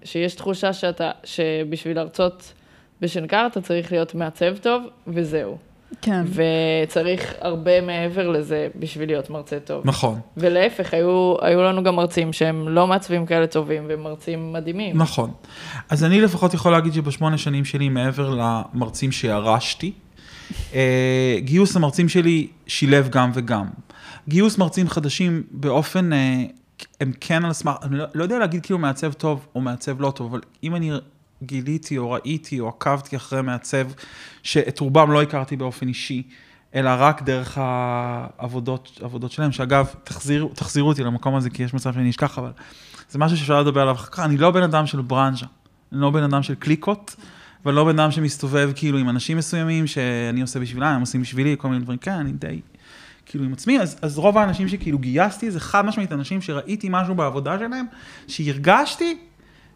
שיש תחושה שאתה, שבשביל להרצות בשנקר אתה צריך להיות מעצב טוב, וזהו. כן. וצריך הרבה מעבר לזה בשביל להיות מרצה טוב. נכון. ולהפך, היו, היו לנו גם מרצים שהם לא מעצבים כאלה טובים, והם מרצים מדהימים. נכון. אז אני לפחות יכול להגיד שבשמונה שנים שלי, מעבר למרצים שירשתי, אה, גיוס המרצים שלי שילב גם וגם. גיוס מרצים חדשים באופן, אה, הם כן על סמך, אני לא, לא יודע להגיד כאילו מעצב טוב או מעצב לא טוב, אבל אם אני גיליתי או ראיתי או עקבתי אחרי מעצב, שאת רובם לא הכרתי באופן אישי, אלא רק דרך העבודות העבודות שלהם, שאגב, תחזיר, תחזירו אותי למקום הזה, כי יש מצב שאני אשכח, אבל זה משהו שאפשר לדבר עליו אחר כך. אני לא בן אדם של ברנז'ה, אני לא בן אדם של קליקות, ואני לא בן אדם שמסתובב כאילו עם אנשים מסוימים שאני עושה בשבילם, הם עושים בשבילי, כל מיני דברים, כן, אני די כאילו עם עצמי, אז, אז רוב האנשים שכאילו גייסתי, זה חד משמעית אנשים שראיתי משהו בעבודה שלהם, שהרגשתי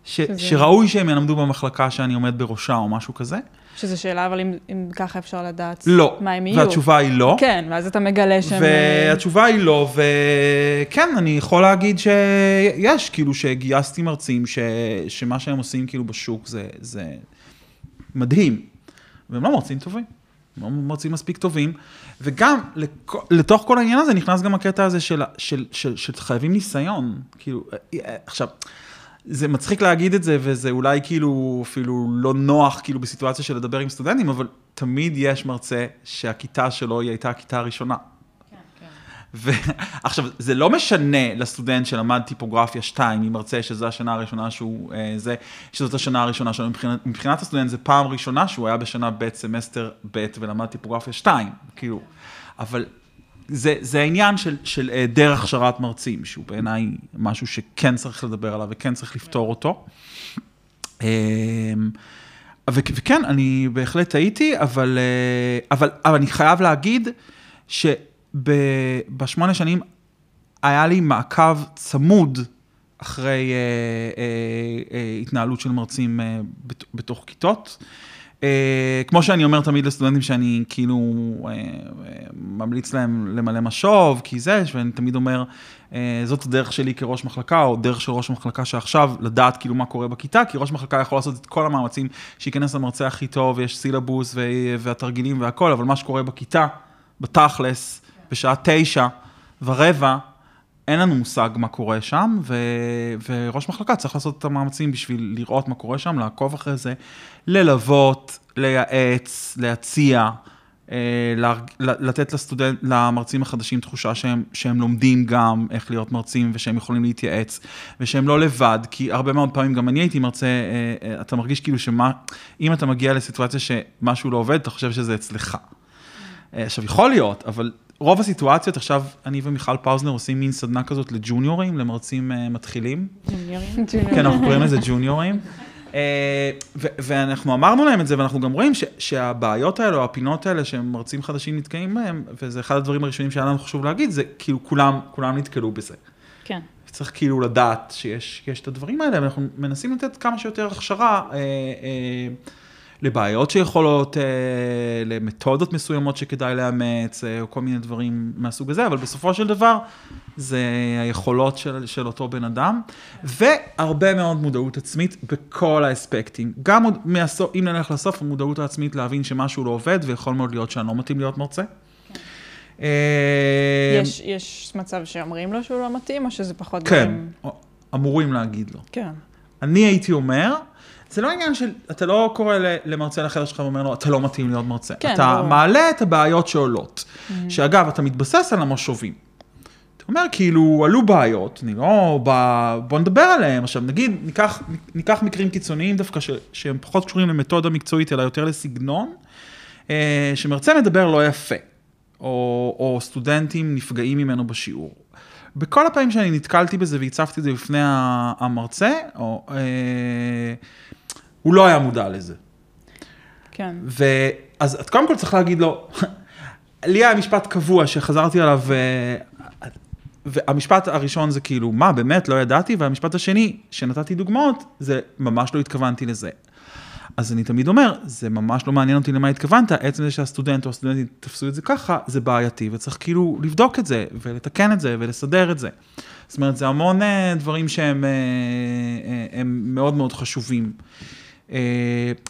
ש, שזה... שראוי שהם ילמדו במחלקה שאני עומד בראשה או משהו כזה. שזו שאלה, אבל אם, אם ככה אפשר לדעת לא, מה הם יהיו. והתשובה היא לא. כן, ואז אתה מגלה שהם... והתשובה היא לא, וכן, אני יכול להגיד שיש, כאילו שגייסתי מרצים, ש... שמה שהם עושים כאילו בשוק זה, זה מדהים, והם לא מרצים טובים. לא מרצים מספיק טובים, וגם לתוך כל העניין הזה נכנס גם הקטע הזה של, של, של, של חייבים ניסיון, כאילו, עכשיו, זה מצחיק להגיד את זה, וזה אולי כאילו אפילו לא נוח כאילו בסיטואציה של לדבר עם סטודנטים, אבל תמיד יש מרצה שהכיתה שלו היא הייתה הכיתה הראשונה. ועכשיו, [LAUGHS] זה לא משנה לסטודנט שלמד טיפוגרפיה 2 ממרצה, שזו השנה הראשונה שהוא, אה, זה, שזאת השנה הראשונה שלו. מבחינת, מבחינת הסטודנט זה פעם ראשונה שהוא היה בשנה ב', סמסטר ב', ולמד טיפוגרפיה 2, כאילו. אבל זה, זה העניין של, של היעדר הכשרת מרצים, שהוא בעיניי משהו שכן צריך לדבר עליו וכן צריך לפתור אותו. אמ, וכן, אני בהחלט טעיתי, אבל, אה, אבל, אבל אני חייב להגיד ש... בשמונה שנים היה לי מעקב צמוד אחרי אה, אה, אה, התנהלות של מרצים אה, בת, בתוך כיתות. אה, כמו שאני אומר תמיד לסטודנטים שאני כאילו אה, אה, ממליץ להם למלא משוב, כי זה, ואני תמיד אומר, אה, זאת הדרך שלי כראש מחלקה, או דרך של ראש מחלקה שעכשיו, לדעת כאילו מה קורה בכיתה, כי ראש מחלקה יכול לעשות את כל המאמצים שייכנס למרצה הכי טוב, ויש סילבוס והתרגילים והכל, אבל מה שקורה בכיתה, בתכלס, בשעה תשע ורבע, אין לנו מושג מה קורה שם, ו... וראש מחלקה צריך לעשות את המאמצים בשביל לראות מה קורה שם, לעקוב אחרי זה, ללוות, לייעץ, להציע, אה, לתת לסטודנט, למרצים החדשים תחושה שהם, שהם לומדים גם איך להיות מרצים ושהם יכולים להתייעץ ושהם לא לבד, כי הרבה מאוד פעמים גם אני הייתי מרצה, אה, אה, אתה מרגיש כאילו שמה, אם אתה מגיע לסיטואציה שמשהו לא עובד, אתה חושב שזה אצלך. עכשיו, יכול להיות, אבל רוב הסיטואציות, עכשיו אני ומיכל פאוזנר עושים מין סדנה כזאת לג'וניורים, למרצים uh, מתחילים. ג'וניורים? כן, אנחנו קוראים לזה ג'וניורים. Uh, ואנחנו אמרנו להם את זה, ואנחנו גם רואים ש- שהבעיות האלה, או הפינות האלה שהם מרצים חדשים נתקעים בהם, וזה אחד הדברים הראשונים שהיה לנו חשוב להגיד, זה כאילו כולם, כולם נתקלו בזה. כן. צריך כאילו לדעת שיש את הדברים האלה, ואנחנו מנסים לתת כמה שיותר הכשרה. Uh, uh, לבעיות שיכולות, אה, למתודות מסוימות שכדאי לאמץ, אה, או כל מיני דברים מהסוג הזה, אבל בסופו של דבר, זה היכולות של, של אותו בן אדם, והרבה מאוד מודעות עצמית בכל האספקטים. גם מהסוף, אם נלך לסוף, המודעות העצמית להבין שמשהו לא עובד, ויכול מאוד להיות שאני לא מתאים להיות מרצה. אה, יש, יש מצב שאומרים לו שהוא לא מתאים, או שזה פחות כן, דברים? כן, אמורים להגיד לו. כן. אני הייתי אומר, זה לא עניין של, אתה לא קורא למרצה לחדר שלך ואומר לו, אתה לא מתאים להיות מרצה. כן, אתה ברור. מעלה את הבעיות שעולות. Mm-hmm. שאגב, אתה מתבסס על המשובים. אתה אומר, כאילו, עלו בעיות, אני לא, בא, בוא נדבר עליהם. עכשיו, נגיד, ניקח, ניקח מקרים קיצוניים דווקא, ש, שהם פחות קשורים למתודה מקצועית, אלא יותר לסגנון, אה, שמרצה מדבר לא יפה, או, או סטודנטים נפגעים ממנו בשיעור. בכל הפעמים שאני נתקלתי בזה והצפתי את זה בפני המרצה, או, אה, הוא לא היה מודע לזה. כן. ואז את קודם כל צריך להגיד לו, [LAUGHS] לי היה משפט קבוע שחזרתי עליו, אה, והמשפט הראשון זה כאילו, מה, באמת, לא ידעתי, והמשפט השני, שנתתי דוגמאות, זה ממש לא התכוונתי לזה. אז אני תמיד אומר, זה ממש לא מעניין אותי למה התכוונת, עצם זה שהסטודנט או הסטודנטית תפסו את זה ככה, זה בעייתי, וצריך כאילו לבדוק את זה, ולתקן את זה, ולסדר את זה. זאת אומרת, זה המון אה, דברים שהם אה, אה, הם מאוד מאוד חשובים.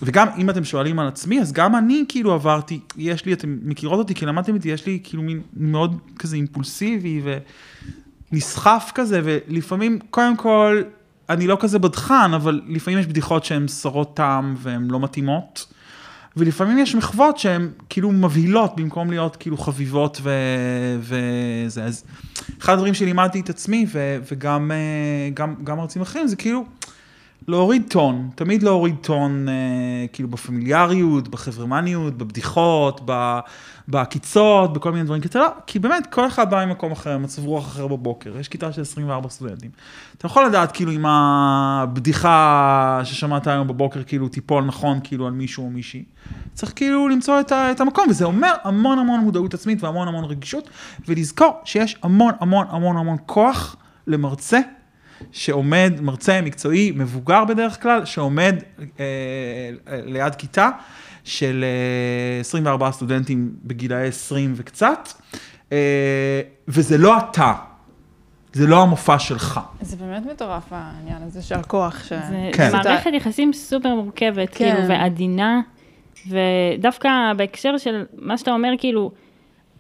וגם אם אתם שואלים על עצמי, אז גם אני כאילו עברתי, יש לי, אתם מכירות אותי, כי למדתם איתי, יש לי כאילו מין מאוד כזה אימפולסיבי ונסחף כזה, ולפעמים, קודם כל, אני לא כזה בדחן, אבל לפעמים יש בדיחות שהן סרות טעם והן לא מתאימות. ולפעמים יש מחוות שהן כאילו מבהילות במקום להיות כאילו חביבות ו... וזה. אז אחד הדברים שלימדתי את עצמי ו... וגם אה, גם, גם מרצים אחרים זה כאילו להוריד טון, תמיד להוריד טון אה, כאילו בפמיליאריות, בחברמניות, בבדיחות. בעקיצות, בכל מיני דברים כאלה, כי באמת כל אחד בא ממקום אחר, מצב רוח אחר בבוקר, יש כיתה של 24 סטודנטים. אתה יכול לדעת כאילו אם הבדיחה ששמעת היום בבוקר כאילו תיפול נכון כאילו על מישהו או מישהי. צריך כאילו למצוא את, ה, את המקום, וזה אומר המון המון מודעות עצמית והמון המון רגישות, ולזכור שיש המון המון המון המון כוח למרצה שעומד, מרצה מקצועי, מבוגר בדרך כלל, שעומד אה, ליד כיתה של אה, 24 סטודנטים בגילאי 20 וקצת, אה, וזה לא אתה, זה לא המופע שלך. זה באמת מטורף העניין הזה של הכוח. ש... זה, כן. מערכת יחסים סופר מורכבת, כן. כאילו, ועדינה, ודווקא בהקשר של מה שאתה אומר, כאילו,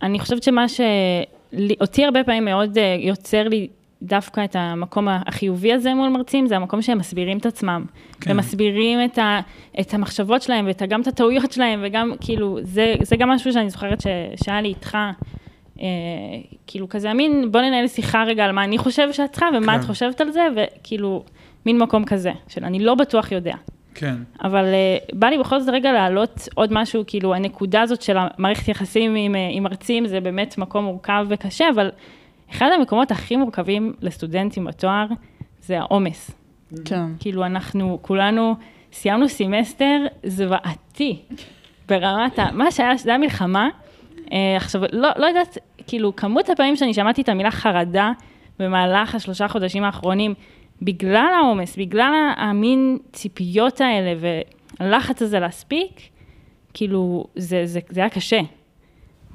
אני חושבת שמה שאותי הרבה פעמים מאוד אה, יוצר לי דווקא את המקום החיובי הזה מול מרצים, זה המקום שהם מסבירים את עצמם. כן. ומסבירים את, ה, את המחשבות שלהם, וגם את הטעויות שלהם, וגם, כאילו, זה, זה גם משהו שאני זוכרת ש, שהיה לי איתך. אה, כאילו כזה מין, בוא ננהל שיחה רגע על מה אני חושב שאת צריכה ומה כן. את חושבת על זה, וכאילו, מין מקום כזה, של אני לא בטוח יודע. כן. אבל uh, בא לי בכל זאת רגע להעלות עוד משהו, כאילו הנקודה הזאת של המערכת יחסים עם, uh, עם מרצים, זה באמת מקום מורכב וקשה, אבל אחד המקומות הכי מורכבים לסטודנטים בתואר, זה העומס. כן. כאילו אנחנו כולנו סיימנו סמסטר זוועתי ברמת ה... מה שהיה, זה היה מלחמה. אה, עכשיו, לא, לא יודעת, כאילו, כמות הפעמים שאני שמעתי את המילה חרדה במהלך השלושה חודשים האחרונים, בגלל העומס, בגלל המין ציפיות האלה והלחץ הזה להספיק, כאילו, זה, זה, זה היה קשה.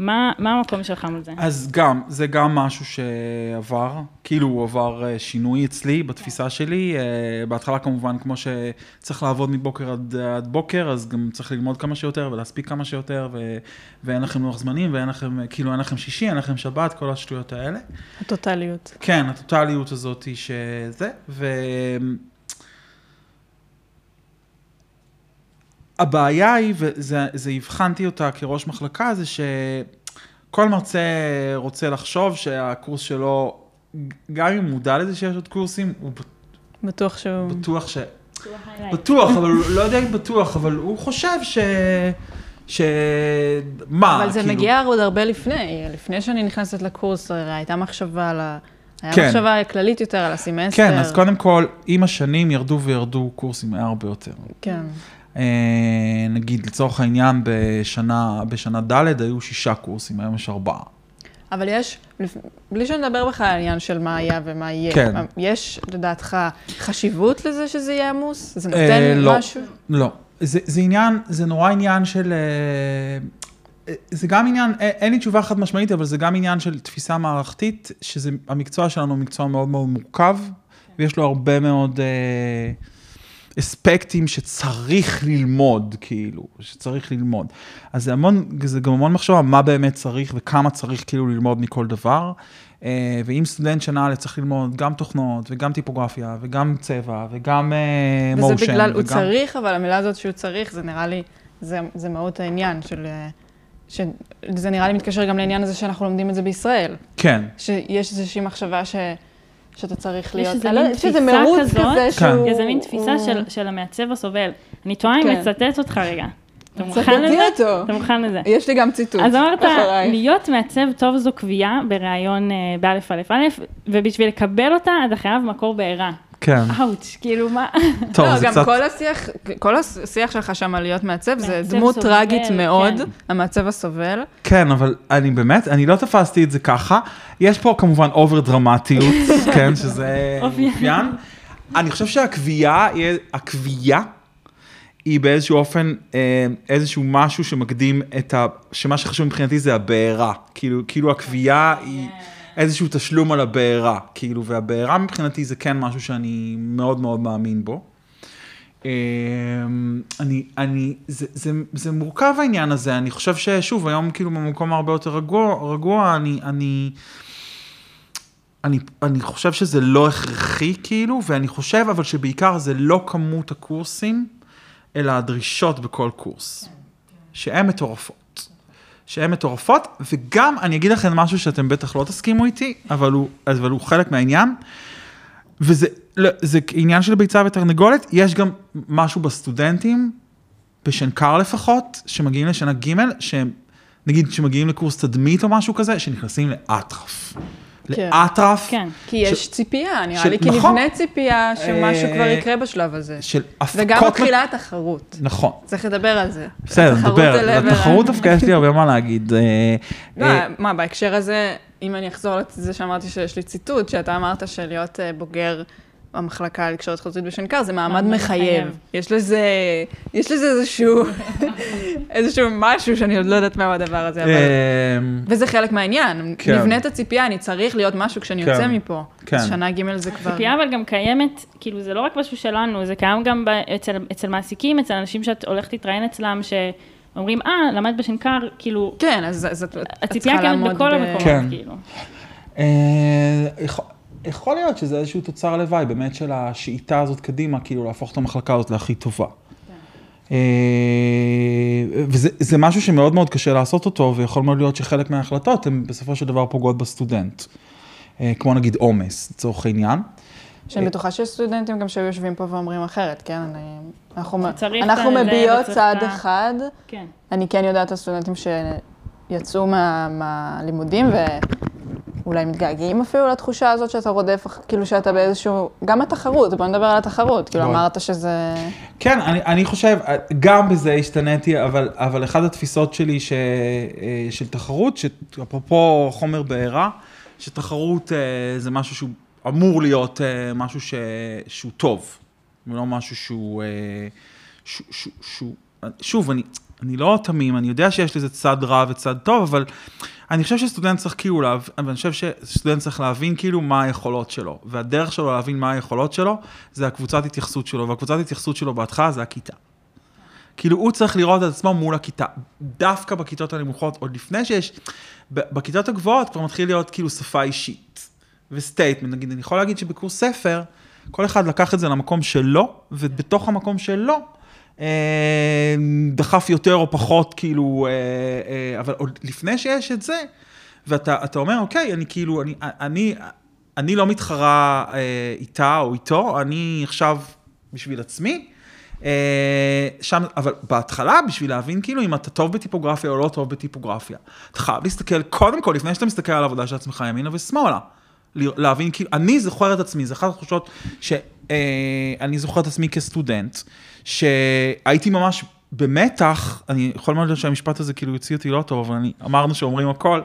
מה, מה המקום שלך מול זה? אז גם, זה גם משהו שעבר, כאילו הוא עבר אה, שינוי אצלי, בתפיסה שלי. אה, בהתחלה כמובן, כמו שצריך לעבוד מבוקר עד, עד בוקר, אז גם צריך ללמוד כמה שיותר ולהספיק כמה שיותר, ו, ואין לכם לוח זמנים, ואין לכם, כאילו אין לכם שישי, אין לכם שבת, כל השטויות האלה. הטוטליות. כן, הטוטליות הזאת שזה, ו... הבעיה היא, וזה זה הבחנתי אותה כראש מחלקה, זה שכל מרצה רוצה לחשוב שהקורס שלו, גם אם הוא מודע לזה שיש עוד קורסים, הוא בטוח שהוא... בטוח ש... בטוח, אבל הוא לא יודע אם בטוח, אבל הוא חושב ש... ש... מה, אבל זה כאילו... מגיע עוד הרבה לפני. לפני שאני נכנסת לקורס, הרי הייתה מחשבה על ה... היה כן. מחשבה כללית יותר על הסמסטר. כן, אז קודם כל, עם השנים ירדו וירדו קורסים היה הרבה יותר. כן. אה, נגיד, לצורך העניין, בשנה, בשנה ד' היו שישה קורסים, היום יש ארבעה. אבל יש, בלי שנדבר בכלל על העניין של מה היה ומה יהיה, כן. יש לדעתך חשיבות לזה שזה יהיה עמוס? זה אה, נותן לא. משהו? לא. זה, זה עניין, זה נורא עניין של... אה, אה, זה גם עניין, אה, אין לי תשובה חד משמעית, אבל זה גם עניין של תפיסה מערכתית, שזה, המקצוע שלנו הוא מקצוע מאוד מאוד מורכב, ויש לו הרבה מאוד אה, אספקטים שצריך ללמוד, כאילו, שצריך ללמוד. אז זה המון, זה גם המון מחשבה מה באמת צריך וכמה צריך כאילו ללמוד מכל דבר. אה, ואם סטודנט שנה א' צריך ללמוד גם תוכנות וגם טיפוגרפיה וגם צבע וגם אה, מושן. וזה בגלל, הוא וגם- צריך, אבל המילה הזאת שהוא צריך, זה נראה לי, זה, זה מהות העניין של... אה, שזה נראה לי מתקשר גם לעניין הזה שאנחנו לומדים את זה בישראל. כן. שיש איזושהי מחשבה ש, שאתה צריך להיות... איזה לא מין יש איזה תפיסה מירוץ כזאת, כזה שהוא... איזה מין תפיסה של, של המעצב הסובל. אני טועה אם כן. לצטט אותך רגע. אתה מוכן לזה? אותו. אתה מוכן לזה? יש לי גם ציטוט. אז אמרת. להיות מעצב טוב זו קביעה בריאיון אה, באלף אלף אלף, ובשביל לקבל אותה אתה חייב מקור בעירה. כן. אאוץ', כאילו מה? טוב, לא, זה גם קצת... כל השיח, כל השיח שלך שם על להיות מעצב, זה דמות סובל, טראגית כן. מאוד, המעצב הסובל. כן, אבל אני באמת, אני לא תפסתי את זה ככה. יש פה כמובן over דרמטיות, [LAUGHS] [LAUGHS] כן, שזה אופייני. אני חושב שהקביעה, הקביעה היא באיזשהו אופן אה, איזשהו משהו שמקדים את ה... שמה שחשוב מבחינתי זה הבעירה. כאילו, כאילו הקביעה היא איזשהו תשלום על הבעירה. כאילו, והבעירה מבחינתי זה כן משהו שאני מאוד מאוד מאמין בו. אה, אני, אני, זה, זה, זה מורכב העניין הזה, אני חושב ששוב, היום כאילו במקום הרבה יותר רגוע, רגוע אני, אני, אני, אני חושב שזה לא הכרחי כאילו, ואני חושב אבל שבעיקר זה לא כמות הקורסים, אלא הדרישות בכל קורס, שהן מטורפות. שהן מטורפות, וגם אני אגיד לכם משהו שאתם בטח לא תסכימו איתי, אבל הוא, אבל הוא חלק מהעניין, וזה לא, זה עניין של ביצה ותרנגולת, יש גם משהו בסטודנטים, בשנקר לפחות, שמגיעים לשנה ג', שהם, נגיד שמגיעים לקורס תדמית או משהו כזה, שנכנסים לאטרף. כן. לאטרף. כן. כי יש ציפייה, נראה של- לי, כי נכון. נבנה ציפייה שמשהו אה, כבר יקרה בשלב הזה. של הפקות... וגם מתחילה התחרות. נכון. צריך לדבר על זה. בסדר, התחרות נדבר. לתחרות דווקא יש לי הרבה מה להגיד. אה, לא, אה, מה, בהקשר הזה, אם אני אחזור לזה שאמרתי שיש לי ציטוט, שאתה אמרת שלהיות בוגר במחלקה לקשורת חזותית בשנקר זה מעמד מחייב. יש לזה, יש לזה איזשהו, [LAUGHS] איזשהו משהו שאני עוד לא יודעת מהו הדבר הזה, אבל... אה, וזה חלק מהעניין. כן. נבנית הציפייה, אני צריך להיות משהו כשאני כן. יוצא מפה. כן. שנה ג' זה כבר... ציפייה אבל גם קיימת, כאילו זה לא רק משהו שלנו, זה קיים גם אצל, אצל מעסיקים, אצל אנשים שאת הולכת להתראיין אצלם, שאומרים, אה, למדת בשנקר, כאילו, כן, אז אז את את הציפייה צריכה קיימת לעמוד בכל המקומות, כן. כאילו. אה, יכול- להיות שזה איזשהו תוצר לוואי, באמת של השאיטה הזאת קדימה, כאילו להפוך את המחלקה הזאת להכי טובה. אה, וזה זה משהו שמאוד מאוד קשה לעשות אותו, ויכול מאוד להיות שחלק מההחלטות הן בסופו של דבר פוגעות בסטודנט. אה, כמו נגיד עומס, לצורך העניין. שאני בטוחה שיש סטודנטים גם שהיו יושבים פה ואומרים אחרת, כן? אני, אנחנו, את מביעות צעד את אחד. כן. אני כן יודעת על סטודנטים שיצאו מה, ואולי מתגעגעים אפילו לתחושה הזאת שאתה רודף, כאילו שאתה באיזשהו, גם התחרות, בוא נדבר על התחרות, כאילו בוא. אמרת שזה... כן, אני, אני חושב, גם בזה השתניתי, אבל, אבל אחת התפיסות שלי ש, אה, של תחרות, שאפרופו חומר בעירה, שתחרות אה, זה משהו שהוא אמור להיות אה, משהו ש, שהוא טוב, ולא משהו שהוא... אה, שהוא, שהוא, שהוא שוב, אני, אני לא תמים, אני יודע שיש לזה צד רע וצד טוב, אבל אני חושב שסטודנט צריך כאילו להבין, אני חושב שסטודנט צריך להבין כאילו מה היכולות שלו, והדרך שלו להבין מה היכולות שלו, זה הקבוצת התייחסות שלו, והקבוצת התייחסות שלו בהתחלה זה הכיתה. כאילו הוא צריך לראות את עצמו מול הכיתה, דווקא בכיתות הנמוכות, עוד לפני שיש, בכיתות הגבוהות כבר מתחיל להיות כאילו שפה אישית, ו statement, נגיד, אני יכול להגיד שבקורס ספר, כל אחד לקח את זה למקום שלו, ובתוך המקום שלו, דחף יותר או פחות, כאילו, אה, אה, אבל עוד לפני שיש את זה, ואתה אתה אומר, אוקיי, אני כאילו, אני, אני, אני לא מתחרה אה, איתה או איתו, אני עכשיו בשביל עצמי. שם, אבל בהתחלה, בשביל להבין כאילו אם אתה טוב בטיפוגרפיה או לא טוב בטיפוגרפיה, אתה חייב להסתכל, קודם כל, לפני שאתה מסתכל על העבודה של עצמך ימינה ושמאלה. להבין, כאילו, אני זוכר את עצמי, זו אחת התחושות שאני זוכר את עצמי כסטודנט, שהייתי ממש במתח, אני יכול מאוד להיות שהמשפט הזה כאילו יוציא אותי לא טוב, אבל אני, אמרנו שאומרים הכל,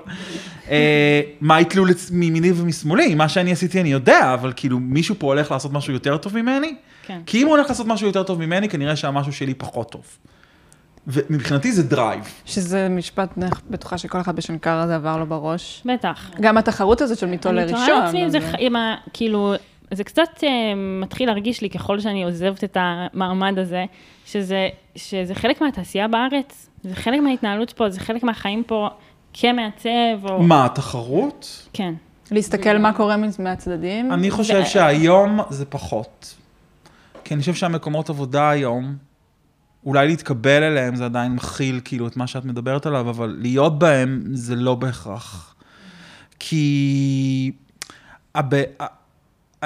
אה, מה יתלו מימיני ומשמאלי, מה שאני עשיתי אני יודע, אבל כאילו מישהו פה הולך לעשות משהו יותר טוב ממני, כן. כי אם הוא הולך לעשות משהו יותר טוב ממני, כנראה שהמשהו שלי פחות טוב. ומבחינתי זה drive. שזה משפט, אני בטוחה שכל אחד בשנקר הזה עבר לו בראש. בטח. גם התחרות הזאת של מיטו אני לראשון. תוהה לעצמי אם זה, כאילו, זה קצת אה, מתחיל להרגיש לי ככל שאני עוזבת את המעמד הזה, שזה, שזה חלק מהתעשייה בארץ, זה חלק מההתנהלות פה, זה חלק מהחיים פה כמעצב, או... מה, תחרות? כן. להסתכל מה קורה מהצדדים. אני חושב ו- שהיום זה פחות. כי אני חושב שהמקומות עבודה היום, אולי להתקבל אליהם זה עדיין מכיל כאילו את מה שאת מדברת עליו, אבל להיות בהם זה לא בהכרח. כי... הב...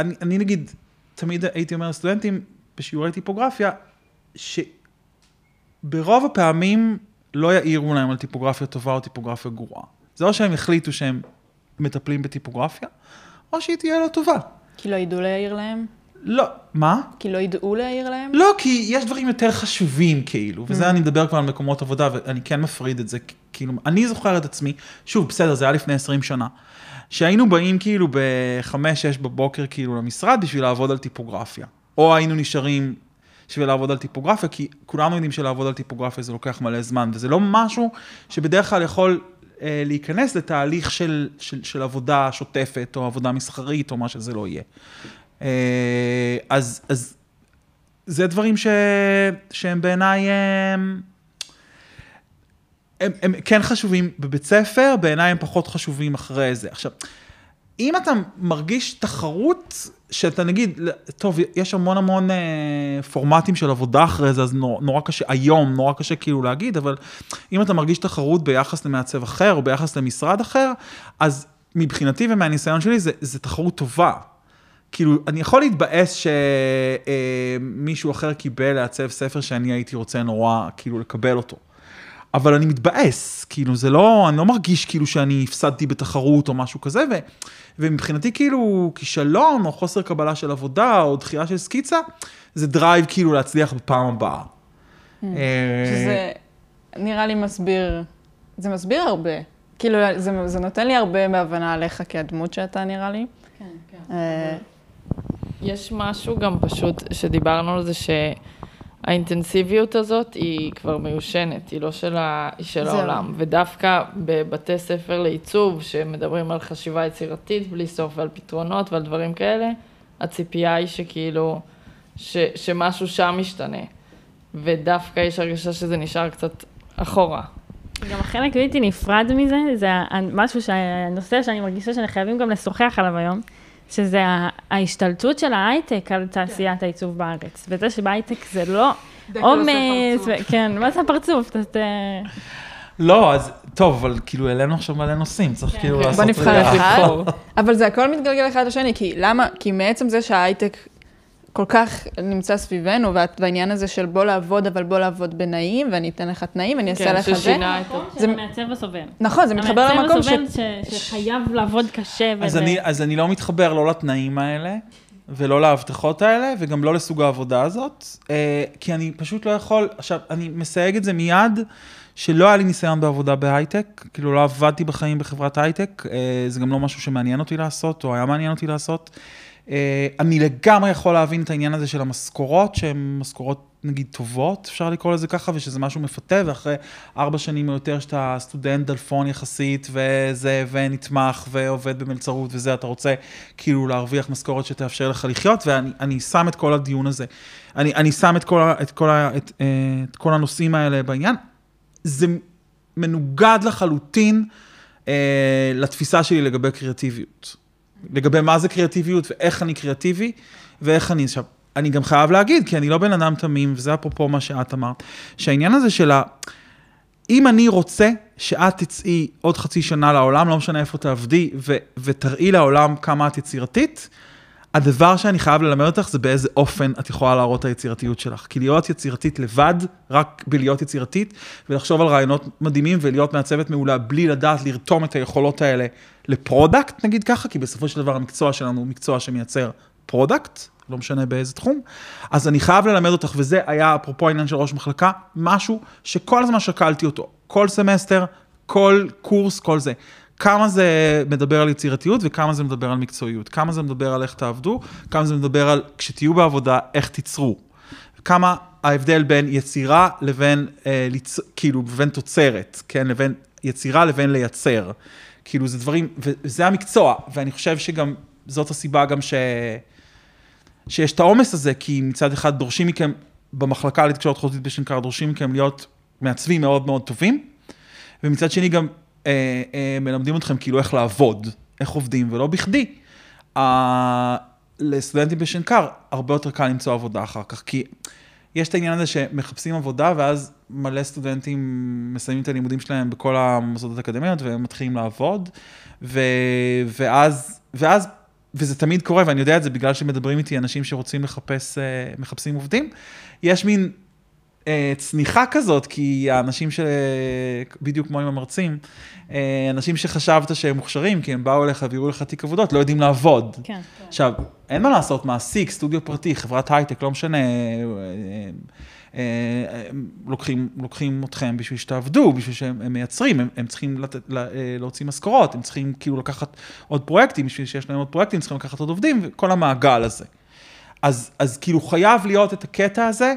אני, אני נגיד, תמיד הייתי אומר לסטודנטים בשיעורי טיפוגרפיה, שברוב הפעמים לא יעירו להם על טיפוגרפיה טובה או טיפוגרפיה גרועה. זה או שהם החליטו שהם מטפלים בטיפוגרפיה, או שהיא תהיה לא טובה. כי לא ידעו להעיר להם? לא, מה? כי לא ידעו להעיר להם? לא, כי יש דברים יותר חשובים, כאילו, וזה אני מדבר כבר על מקומות עבודה, ואני כן מפריד את זה, כאילו, אני זוכר את עצמי, שוב, בסדר, זה היה לפני 20 שנה, שהיינו באים כאילו ב-5-6 בבוקר, כאילו, למשרד בשביל לעבוד על טיפוגרפיה, או היינו נשארים, בשביל לעבוד על טיפוגרפיה, כי כולנו יודעים שלעבוד על טיפוגרפיה זה לוקח מלא זמן, וזה לא משהו שבדרך כלל יכול אה, להיכנס לתהליך של, של, של עבודה שוטפת, או עבודה מסחרית, או מה שזה לא יהיה. אה, אז, אז זה דברים ש, שהם בעיניי... הם, הם, הם כן חשובים בבית ספר, בעיניי הם פחות חשובים אחרי זה. עכשיו, אם אתה מרגיש תחרות, שאתה נגיד, טוב, יש המון המון אה, פורמטים של עבודה אחרי זה, אז נור, נורא קשה, היום נורא קשה כאילו להגיד, אבל אם אתה מרגיש תחרות ביחס למעצב אחר, או ביחס למשרד אחר, אז מבחינתי ומהניסיון שלי, זה, זה תחרות טובה. כאילו, אני יכול להתבאס שמישהו אה, אחר קיבל לעצב ספר שאני הייתי רוצה נורא, כאילו, לקבל אותו. אבל אני מתבאס, כאילו זה לא, אני לא מרגיש כאילו שאני הפסדתי בתחרות או משהו כזה, ו, ומבחינתי כאילו כישלון או חוסר קבלה של עבודה או דחייה של סקיצה, זה drive כאילו להצליח בפעם הבאה. מממ. אה, שזה נראה לי מסביר, זה מסביר הרבה. כאילו זה, זה נותן לי הרבה בהבנה עליך כהדמות שאתה נראה לי. כן, כן. אה, יש משהו גם פשוט שדיברנו על זה ש... האינטנסיביות הזאת היא כבר מיושנת, היא לא של, ה... היא של העולם. ודווקא בבתי ספר לעיצוב, שמדברים על חשיבה יצירתית בלי סוף ועל פתרונות ועל דברים כאלה, הציפייה היא שכאילו, ש... שמשהו שם משתנה. ודווקא יש הרגשה שזה נשאר קצת אחורה. גם החלק בלתי נפרד מזה, זה משהו, הנושא שאני מרגישה שאני חייבים גם לשוחח עליו היום. שזה ההשתלטות של ההייטק על תעשיית העיצוב בארץ. וזה שבהייטק זה לא עומס, כן, מה זה הפרצוף? לא, אז טוב, אבל כאילו העלינו עכשיו מלא נושאים, צריך כן. כאילו לעשות... בוא נבחר אחד, אבל זה הכל מתגלגל אחד לשני, כי למה? כי מעצם זה שההייטק כל כך נמצא סביבנו, והעניין הזה של בוא לעבוד, אבל בוא לעבוד בנעים, ואני אתן לך תנאים, ואני אעשה כן, לך זה. כן, ששינה את זה. זה המעצב הסובל. נכון, זה מתחבר למקום ש... המעצב הסובל שחייב לעבוד קשה. אז אני, אז אני לא מתחבר לא לתנאים האלה, ולא להבטחות האלה, וגם לא לסוג העבודה הזאת, אה, כי אני פשוט לא יכול, עכשיו, אני מסייג את זה מיד. שלא היה לי ניסיון בעבודה בהייטק, כאילו לא עבדתי בחיים בחברת הייטק, אה, זה גם לא משהו שמעניין אותי לעשות, או היה מעניין אותי לעשות. אה, אני לגמרי יכול להבין את העניין הזה של המשכורות, שהן משכורות נגיד טובות, אפשר לקרוא לזה ככה, ושזה משהו מפתה, ואחרי ארבע שנים או יותר שאתה סטודנט דלפון יחסית, וזה, ונתמך, ועובד במלצרות וזה, אתה רוצה כאילו להרוויח משכורת שתאפשר לך לחיות, ואני שם את כל הדיון הזה. אני, אני שם את כל, את, כל, את, אה, את כל הנושאים האלה בעניין. זה מנוגד לחלוטין אה, לתפיסה שלי לגבי קריאטיביות. לגבי מה זה קריאטיביות ואיך אני קריאטיבי ואיך אני... עכשיו, אני גם חייב להגיד, כי אני לא בן אדם תמים, וזה אפרופו מה שאת אמרת, שהעניין הזה של ה... אם אני רוצה שאת תצאי עוד חצי שנה לעולם, לא משנה איפה תעבדי, ו- ותראי לעולם כמה את יצירתית, הדבר שאני חייב ללמד אותך זה באיזה אופן את יכולה להראות את היצירתיות שלך. כי להיות יצירתית לבד, רק בלהיות יצירתית, ולחשוב על רעיונות מדהימים ולהיות מעצבת מעולה בלי לדעת לרתום את היכולות האלה ל product, נגיד ככה, כי בסופו של דבר המקצוע שלנו הוא מקצוע שמייצר product, לא משנה באיזה תחום. אז אני חייב ללמד אותך, וזה היה אפרופו העניין של ראש מחלקה, משהו שכל הזמן שקלתי אותו. כל סמסטר, כל קורס, כל זה. כמה זה מדבר על יצירתיות וכמה זה מדבר על מקצועיות. כמה זה מדבר על איך תעבדו, כמה זה מדבר על כשתהיו בעבודה, איך תיצרו. כמה ההבדל בין יצירה לבין, אה, ליצ... כאילו, לבין תוצרת, כן? לבין יצירה לבין לייצר. כאילו, זה דברים, וזה המקצוע, ואני חושב שגם, זאת הסיבה גם ש... שיש את העומס הזה, כי מצד אחד דורשים מכם, במחלקה לתקשורת חוזית בשנקר, דורשים מכם להיות מעצבים מאוד מאוד טובים, ומצד שני גם אה, אה, מלמדים אתכם כאילו איך לעבוד, איך עובדים, ולא בכדי. אה, לסטודנטים בשנקר הרבה יותר קל למצוא עבודה אחר כך, כי יש את העניין הזה שמחפשים עבודה, ואז מלא סטודנטים מסיימים את הלימודים שלהם בכל המוסדות האקדמיות, והם מתחילים לעבוד, ו, ואז, ואז, וזה תמיד קורה, ואני יודע את זה בגלל שמדברים איתי אנשים שרוצים לחפש, אה, מחפשים עובדים, יש מין צניחה כזאת, כי האנשים ש... בדיוק כמו עם המרצים, אה, אנשים שחשבת שהם מוכשרים, כי הם באו אליך והראו לך תיק עבודות, לא יודעים לעבוד. כן. עכשיו, אין מה לעשות, מעסיק, סטודיו פרטי, חברת הייטק, לא משנה, אה, לוקחים, לוקחים אתכם בשביל שתעבדו, בשביל שהם מייצרים, הם, הם צריכים לתת, להוציא משכורות, הם צריכים כאילו לקחת עוד פרויקטים, בשביל שיש להם עוד פרויקטים, צריכים לקחת עוד עובדים, וכל המעגל הזה. אז, אז כאילו חייב להיות את הקטע הזה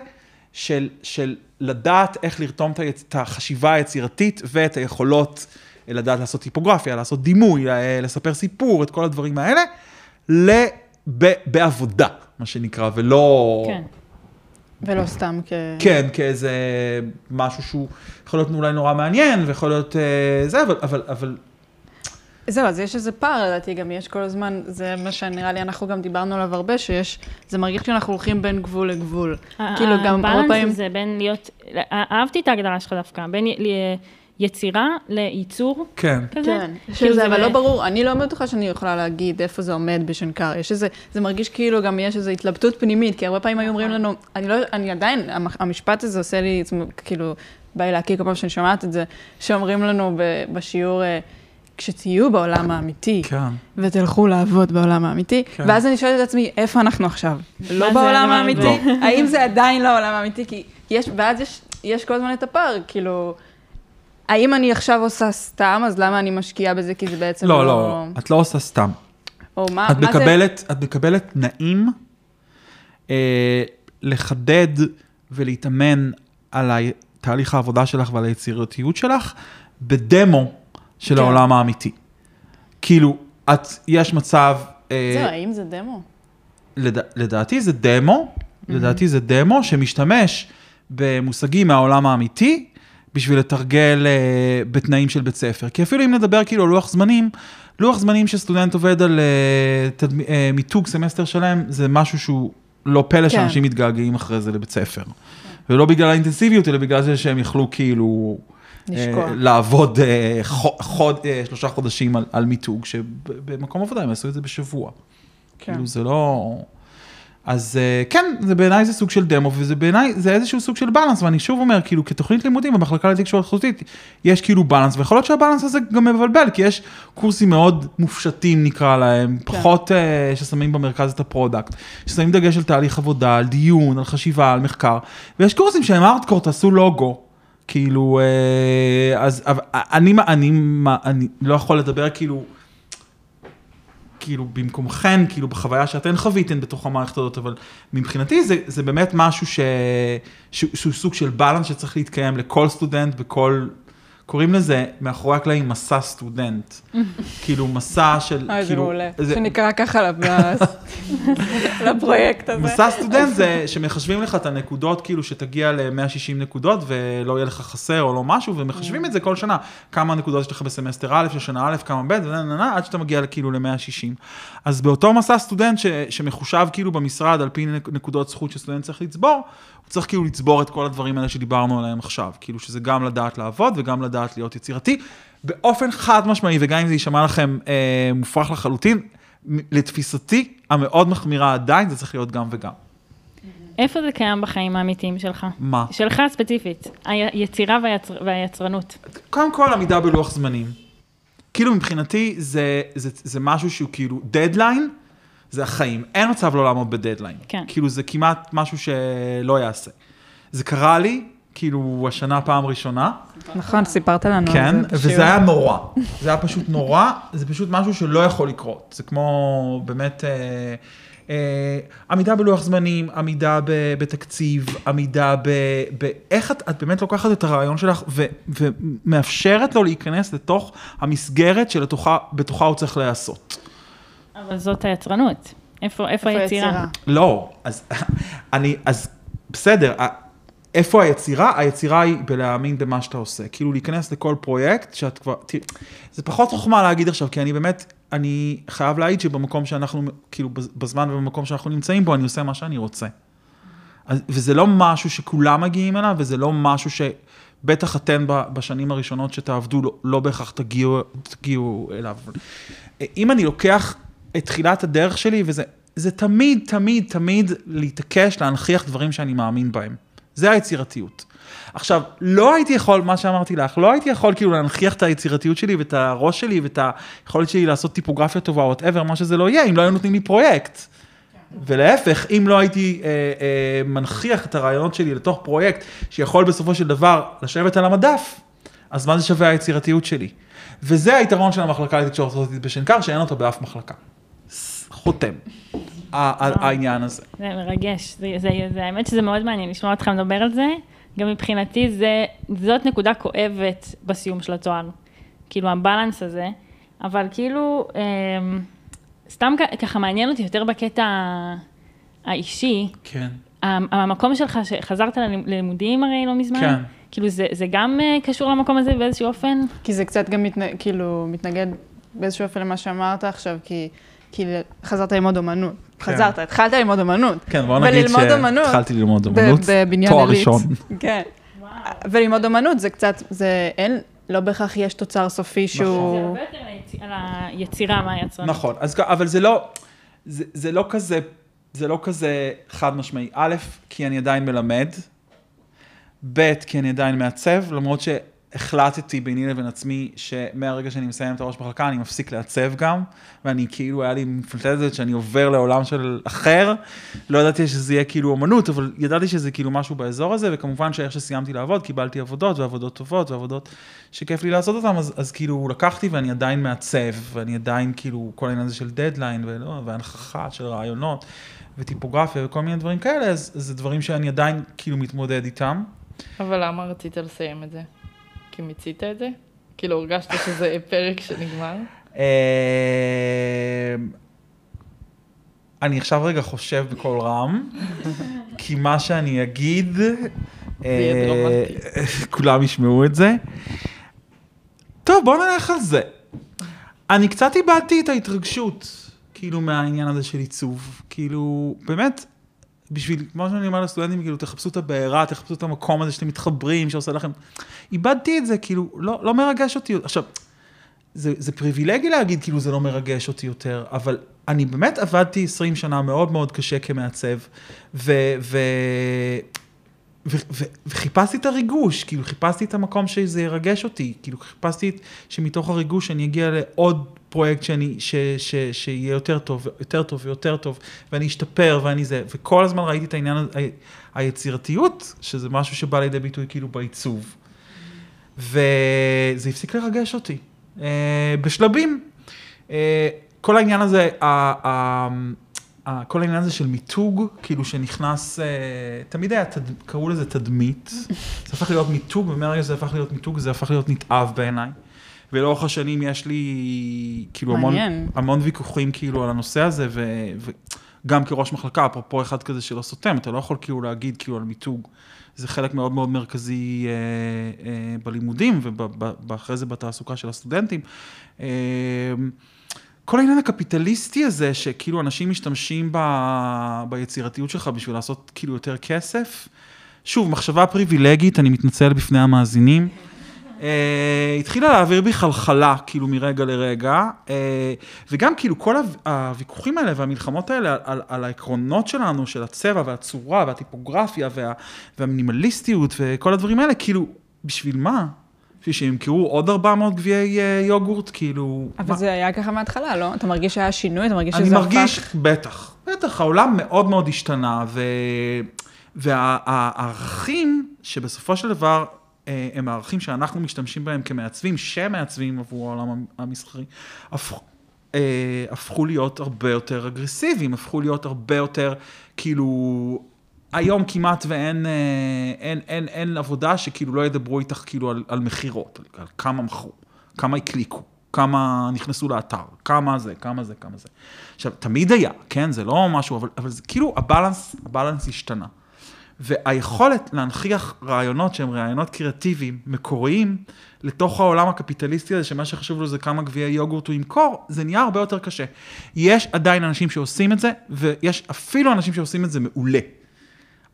של, של לדעת איך לרתום את. את החשיבה היצירתית ואת היכולות לדעת לעשות טיפוגרפיה, לעשות דימוי, אה, לספר סיפור, את כל הדברים האלה, ל... ב... בעבודה, מה שנקרא, ולא... כן. ולא סתם כ... כן, כאיזה משהו שהוא יכול להיות אולי נורא מעניין, ויכול להיות אה, זה, אבל, אבל, אבל זהו, אז יש איזה פער, לדעתי, גם יש כל הזמן, זה מה שנראה לי, אנחנו גם דיברנו עליו הרבה, שיש, זה מרגיש שאנחנו הולכים בין גבול לגבול. כאילו, גם הרבה פעמים... הבאלנס הזה בין להיות, אהבתי את ההגדרה שלך דווקא, בין יצירה לייצור כן. כזה. כן, כאילו שזה אבל לא ברור, אני לא בטוחה שאני יכולה להגיד איפה זה עומד בשנקר, יש איזה, זה מרגיש כאילו גם יש איזו התלבטות פנימית, כי הרבה פעמים היו אומרים לנו, אני לא, אני עדיין, המ- המשפט הזה עושה לי, כאילו, בא לי להקיא כל פעם שאני שומעת את זה, שאומרים לנו בשיעור, אה, כשתהיו בעולם האמיתי, כן. ותלכו לעבוד בעולם האמיתי, כן. ואז אני שואלת את עצמי, איפה אנחנו עכשיו? לא זה בעולם העולם האמיתי? האמיתי? האם זה עדיין לא העולם האמיתי? כי יש, ואז יש, יש כל הזמן את הפער, כאילו, האם אני עכשיו עושה סתם, אז למה אני משקיעה בזה? כי זה בעצם לא, לא, את לא עושה סתם. או מה, את מה זה? מקבלת, את מקבלת תנאים אה, לחדד ולהתאמן על תהליך העבודה שלך ועל היצירתיות שלך בדמו של כן. העולם האמיתי. כאילו, את, יש מצב, אה, זהו, האם זה דמו? לד, לדעתי זה דמו, לדעתי זה דמו שמשתמש במושגים מהעולם האמיתי בשביל לתרגל אה, בתנאים של בית ספר. כי אפילו אם נדבר כאילו על לוח זמנים, לוח זמנים שסטודנט עובד על אה, תדמ, אה, מיתוג סמסטר שלם, זה משהו שהוא לא פלא כן. שאנשים מתגעגעים אחרי זה לבית ספר. ולא בגלל האינטנסיביות, אלא בגלל זה שהם יכלו כאילו... לשקוע. אה, לעבוד אה, חו- חוד, אה, שלושה חודשים על, על מיתוג, שבמקום עבודה הם יעשו את זה בשבוע. כן. כאילו זה לא... אז כן, זה בעיניי זה סוג של דמו, וזה בעיניי, זה איזשהו סוג של balance, ואני שוב אומר, כאילו, כתוכנית לימודים במחלקה לתקשורת חזותית, יש כאילו balance, ויכול להיות שה balance הזה גם מבלבל, כי יש קורסים מאוד מופשטים נקרא להם, כן. פחות אה, ששמים במרכז את ה product, ששמים דגש על תהליך עבודה, על דיון, על חשיבה, על מחקר, ויש קורסים שהם ארטקור, תעשו לוגו. כאילו, אה, אז אבל, אני, אני, אני, אני לא יכול לדבר כאילו, כאילו במקומכן, כאילו בחוויה שאתן חוויתן בתוך המערכת הזאת, אבל מבחינתי זה, זה באמת משהו ש, ש, שהוא סוג של בלנס שצריך להתקיים לכל סטודנט בכל, קוראים לזה מאחורי הקלעים מסע סטודנט. [LAUGHS] כאילו מסע של, אוי, זה כאילו, מעולה. שנקרא ככה לפ- [LAUGHS] לפרויקט הזה. מסע סטודנט זה שמחשבים לך את הנקודות, כאילו שתגיע ל-160 נקודות ולא יהיה לך חסר או לא משהו, ומחשבים את זה כל שנה. כמה נקודות יש לך בסמסטר א' של שנה א', כמה ב', עד שאתה מגיע כאילו ל-160. אז באותו מסע סטודנט שמחושב כאילו במשרד על פי נק- נקודות זכות שסטודנט צריך לצבור, הוא צריך כאילו לצבור את כל הדברים האלה שדיברנו עליהם עכשיו. כאילו שזה גם לדעת לעבוד וגם לדעת להיות יצירתי. באופן חד משמעי, וגם אם זה יישמע לכם אה, מופרך לחלוטין, לתפיסתי המאוד מחמירה עדיין, זה צריך להיות גם וגם. איפה זה קיים בחיים האמיתיים שלך? מה? שלך ספציפית, היצירה והיצר... והיצרנות. קודם כל, עמידה בלוח זמנים. כאילו מבחינתי זה, זה, זה משהו שהוא כאילו דדליין, זה החיים. אין מצב לא לעמוד בדדליין. כן. כאילו זה כמעט משהו שלא יעשה. זה קרה לי, כאילו השנה פעם ראשונה, נכון, סיפרת לנו על כן, זה. וזה היה נורא. זה היה פשוט נורא, זה פשוט משהו שלא יכול לקרות. זה כמו באמת... אה, אה, עמידה בלוח זמנים, עמידה ב, בתקציב, עמידה ב... ב איך את, את באמת לוקחת את הרעיון שלך ו, ומאפשרת לו להיכנס לתוך המסגרת שבתוכה הוא צריך להיעשות. אבל זאת היצרנות. איפה, איפה איפה היצירה? היצירה? לא, אז [LAUGHS] אני, אז בסדר, איפה היצירה? היצירה היא בלהאמין במה שאתה עושה. כאילו להיכנס לכל פרויקט שאת כבר, תראי, זה פחות חוכמה להגיד עכשיו, כי אני באמת, אני חייב להעיד שבמקום שאנחנו, כאילו בז- בזמן ובמקום שאנחנו נמצאים בו, אני עושה מה שאני רוצה. אז, וזה לא משהו שכולם מגיעים אליו, וזה לא משהו שבטח אתן ב- בשנים הראשונות שתעבדו, לא, לא בהכרח תגיעו, תגיעו אליו. אם אני לוקח את תחילת הדרך שלי, וזה זה תמיד, תמיד, תמיד להתעקש, להנכיח דברים שאני מאמין בהם. זה היצירתיות. עכשיו, לא הייתי יכול, מה שאמרתי לך, לא הייתי יכול כאילו להנכיח את היצירתיות שלי ואת הראש שלי ואת היכולת שלי לעשות טיפוגרפיה טובה, whatever, מה שזה לא יהיה, אם לא היו נותנים לי פרויקט. ולהפך, אם לא הייתי אה, אה, מנכיח את הרעיונות שלי לתוך פרויקט שיכול בסופו של דבר לשבת על המדף, אז מה זה שווה היצירתיות שלי? וזה היתרון של המחלקה לתקשורת חוזית בשנקר, שאין אותו באף מחלקה. חותם. ה- ה- העניין הזה. זה מרגש, זה, זה, זה, האמת שזה מאוד מעניין לשמוע אותך מדבר על זה. גם מבחינתי זה, זאת נקודה כואבת בסיום של התואר. כאילו הבלנס הזה, אבל כאילו, אמ, סתם כ- ככה מעניין אותי יותר בקטע האישי, כן. המ- המקום שלך, שחזרת ללימ- ללימודים הרי לא מזמן, כן. כאילו זה, זה גם אה, קשור למקום הזה באיזשהו אופן? כי זה קצת גם מתנ... כאילו מתנגד באיזשהו אופן למה שאמרת עכשיו, כי, כי חזרת ללמוד אומנות. כן. חזרת, התחלת ללמוד אומנות. כן, בוא נגיד שהתחלתי ללמוד ב- אומנות, בבניין תואר. ראשון. [LAUGHS] כן. וללמוד אומנות זה קצת, זה אין, לא בהכרח יש תוצר סופי זה שהוא... הרבה יותר על היצ- על היצירה מהיצרנות. נכון, אז, אבל זה לא, זה, זה לא כזה, זה לא כזה חד משמעי. א', כי אני עדיין מלמד, ב', כי אני עדיין מעצב, למרות שהחלטתי ביני לבין עצמי שמהרגע שאני מסיים את הראש מחלקה, אני מפסיק לעצב גם, ואני כאילו, היה לי מפלטזת שאני עובר לעולם של אחר. לא ידעתי שזה יהיה כאילו אומנות, אבל ידעתי שזה כאילו משהו באזור הזה, וכמובן שאיך שסיימתי לעבוד, קיבלתי עבודות, ועבודות טובות, ועבודות שכיף לי לעשות אותן, אז, אז כאילו לקחתי ואני עדיין מעצב, ואני עדיין כאילו, כל העניין הזה של דדליין, ולא, והנכחה של רעיונות, וטיפוגרפיה וכל מיני דברים כאלה, אז זה דברים שאני עדיין כאילו מתמודד איתם. אבל למה רצית לסיים את זה? כי מיצית את זה? כאילו הרגשת שזה [LAUGHS] פרק שנגמר? אה, אני עכשיו רגע חושב בקול רם, [LAUGHS] כי מה שאני אגיד, אה. [LAUGHS] כולם ישמעו את זה. טוב, בואו נלך על זה. אני קצת איבדתי את ההתרגשות, כאילו, מהעניין הזה של עיצוב. כאילו, באמת, בשביל, כמו שאני אומר לסטודנטים, כאילו, תחפשו את הבעירה, תחפשו את המקום הזה שאתם מתחברים, שעושה לכם... איבדתי את זה, כאילו, לא, לא מרגש אותי. עכשיו, זה, זה פריבילגי להגיד, כאילו, זה לא מרגש אותי יותר, אבל אני באמת עבדתי 20 שנה מאוד מאוד קשה כמעצב, ו... ו... ו- ו- וחיפשתי את הריגוש, כאילו חיפשתי את המקום שזה ירגש אותי, כאילו חיפשתי את, שמתוך הריגוש אני אגיע לעוד פרויקט שאני, ש, ש, שיהיה יותר טוב, יותר טוב ויותר טוב, ואני אשתפר ואני זה, וכל הזמן ראיתי את העניין, ה- היצירתיות, שזה משהו שבא לידי ביטוי כאילו בעיצוב. וזה הפסיק לרגש אותי, אה, בשלבים. אה, כל העניין הזה, כל העניין הזה של מיתוג, כאילו שנכנס, אה, תמיד היה, תד... קראו לזה תדמית, זה הפך להיות מיתוג, ומהרגע שזה הפך להיות מיתוג, זה הפך להיות נתעב בעיניי. ולאורך השנים יש לי כאילו המון. המון ויכוחים כאילו על הנושא הזה, ו, וגם כראש מחלקה, אפרופו אחד כזה שלא סותם, אתה לא יכול כאילו להגיד כאילו על מיתוג. זה חלק מאוד מאוד מרכזי אה, אה, בלימודים ואחרי זה בתעסוקה של הסטודנטים. אה, כל העניין הקפיטליסטי הזה, שכאילו אנשים משתמשים ב, ביצירתיות שלך בשביל לעשות כאילו יותר כסף. שוב, מחשבה פריבילגית, אני מתנצל בפני המאזינים. אה, התחילה להעביר בי חלחלה, כאילו מרגע לרגע, אה, וגם כאילו כל הו- הוויכוחים האלה והמלחמות האלה על, על, העקרונות שלנו, של הצבע והצורה והטיפוגרפיה וה, והמינימליסטיות וכל הדברים האלה, כאילו, בשביל מה? בשביל שימכרו עוד 400 גביעי אה, יוגורט, כאילו... אבל מה? זה היה ככה מההתחלה, לא? אתה מרגיש שהיה שינוי? אתה מרגיש אני שזה מרגיש, הפך... בטח, בטח, העולם מאוד מאוד השתנה, ו... והערכים שבסופו של דבר הם הערכים שאנחנו משתמשים בהם כמעצבים, שמעצבים עבור העולם המסחרי, הפכו, אה, הפכו להיות הרבה יותר אגרסיביים, הפכו להיות הרבה יותר, כאילו, היום כמעט ואין אה, אין, אין, אין עבודה שכאילו לא ידברו איתך כאילו על, על מכירות, על כמה מכרו, כמה הקליקו. כמה נכנסו לאתר, כמה זה, כמה זה, כמה זה. עכשיו, תמיד היה, כן? זה לא משהו, אבל, אבל זה כאילו הבלנס, הבלנס השתנה. והיכולת להנכיח רעיונות שהם רעיונות קריאטיביים, מקוריים, לתוך העולם הקפיטליסטי הזה, שמה שחשוב לו זה כמה גביעי יוגורט הוא ימכור, זה נהיה הרבה יותר קשה. יש עדיין אנשים שעושים את זה, ויש אפילו אנשים שעושים את זה מעולה.